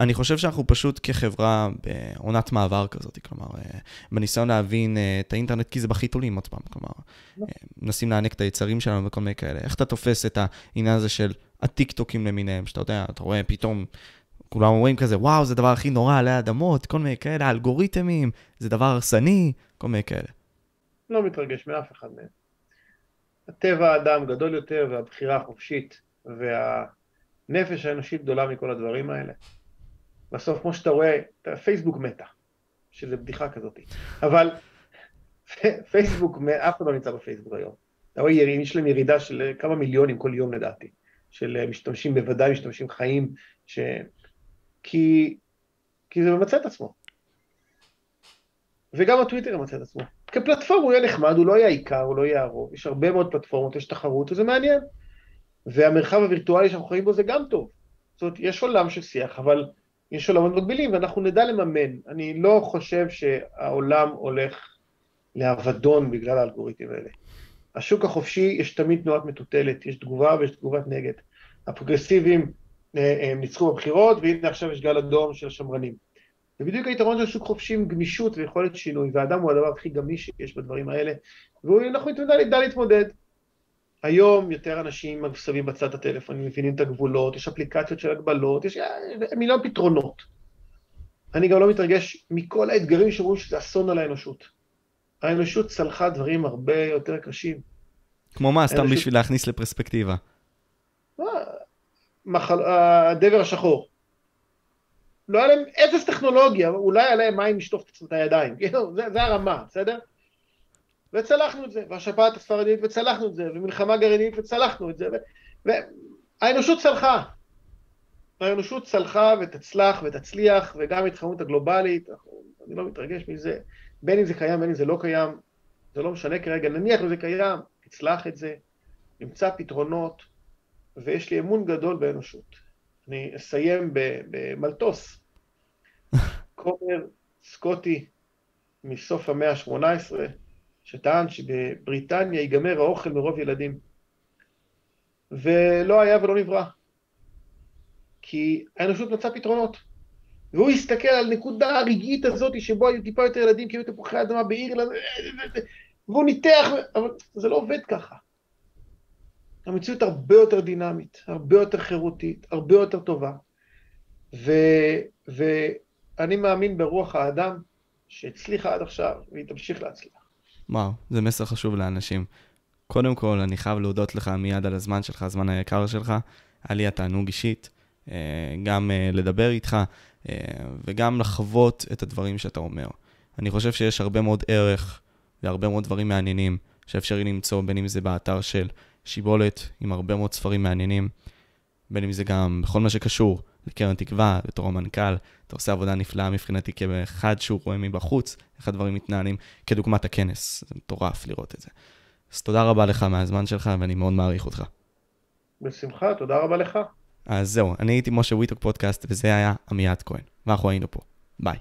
אני חושב שאנחנו פשוט כחברה בעונת מעבר כזאת, כלומר, אה, בניסיון להבין אה, את האינטרנט, כי זה בחיתולים עוד פעם, כלומר, לא. אה, מנסים להעניק את היצרים שלנו וכל מיני כאלה. איך אתה תופס את העניין הזה של הטיקטוקים למיניהם, שאתה יודע, אתה רואה פתאום, כולם אומרים כזה, וואו, זה הדבר הכי נורא עלי אדמות, כל מיני כאלה, אלגוריתמים, זה דבר הרסני, כל מיני כאלה. לא מתרגש מאף אחד מהם. הטבע האדם גדול יותר והבחירה החופשית והנפש האנושית גדולה מכל הדברים האלה. בסוף, כמו שאתה רואה, פייסבוק מתה, שזה בדיחה כזאת. אבל פייסבוק, אף אחד לא נמצא בפייסבוק היום. אתה רואה, יש להם ירידה של כמה מיליונים כל יום לדעתי, של משתמשים, בוודאי משתמשים חיים, ש... כי, כי זה ממצא את עצמו. וגם הטוויטר ממצא את עצמו. כפלטפורמה הוא יהיה נחמד, הוא לא יהיה העיקר, הוא לא יהיה הרוב. יש הרבה מאוד פלטפורמות, יש תחרות, וזה מעניין. והמרחב הווירטואלי שאנחנו חיים בו זה גם טוב. זאת אומרת, יש עולם של שיח, אבל יש עולמות מקבילים, ואנחנו נדע לממן. אני לא חושב שהעולם הולך לאבדון בגלל האלגוריתמים האלה. השוק החופשי, יש תמיד תנועת מטוטלת, יש תגובה ויש תגובת נגד. הפרוגרסיביים אה, ניצחו בבחירות, והנה עכשיו יש גל אדום של השמרנים. זה בדיוק היתרון של שוק חופשי עם גמישות ויכולת שינוי, והאדם הוא הדבר הכי גמיש שיש בדברים האלה, ואנחנו נדע להתמודד. היום יותר אנשים שמים בצד הטלפון, מבינים את הגבולות, יש אפליקציות של הגבלות, יש אה, מיליון פתרונות. אני גם לא מתרגש מכל האתגרים שאומרים שזה אסון על האנושות. האנושות צלחה דברים הרבה יותר קשים. כמו מה? סתם האנושות... בשביל להכניס לפרספקטיבה. מחל... הדבר השחור. לא היה להם אפס טכנולוגיה, אולי היה להם מים לשטוף את הידיים, כאילו, זה, זה הרמה, בסדר? וצלחנו את זה, והשפעת הספרדית וצלחנו את זה, ומלחמה גרעינית וצלחנו את זה, והאנושות צלחה. האנושות צלחה ותצלח ותצליח, וגם ההתחממות הגלובלית, אני לא מתרגש מזה, בין אם זה קיים, בין אם זה לא קיים, זה לא משנה כרגע, נניח אם זה קיים, תצלח את זה, נמצא פתרונות, ויש לי אמון גדול באנושות. אני אסיים במלטוס. כומר סקוטי מסוף המאה ה-18, שטען שבבריטניה ייגמר האוכל מרוב ילדים. ולא היה ולא נברא. כי האנושות מצאה פתרונות. והוא הסתכל על נקודה הרגעית הזאת שבו היו טיפה יותר ילדים, כאילו תפוחי אדמה באירלנד, והוא ניתח, אבל זה לא עובד ככה. המציאות הרבה יותר דינמית, הרבה יותר חירותית, הרבה יותר טובה. ו, ואני מאמין ברוח האדם שהצליחה עד עכשיו, והיא תמשיך להצליח. וואו, זה מסר חשוב לאנשים. קודם כל, אני חייב להודות לך מיד על הזמן שלך, הזמן היקר שלך. היה לי התענוג אישית, אה, גם אה, לדבר איתך אה, וגם לחוות את הדברים שאתה אומר. אני חושב שיש הרבה מאוד ערך והרבה מאוד דברים מעניינים שאפשרי למצוא, בין אם זה באתר של שיבולת, עם הרבה מאוד ספרים מעניינים, בין אם זה גם בכל מה שקשור לקרן תקווה, בתור המנכ"ל, אתה עושה עבודה נפלאה מבחינתי כאחד שהוא רואה מבחוץ איך הדברים מתנהלים, כדוגמת הכנס, זה מטורף לראות את זה. אז תודה רבה לך מהזמן שלך, ואני מאוד מעריך אותך. בשמחה, תודה רבה לך. אז זהו, אני הייתי משה וויטוק פודקאסט, וזה היה עמיעד כהן, ואנחנו היינו פה. ביי.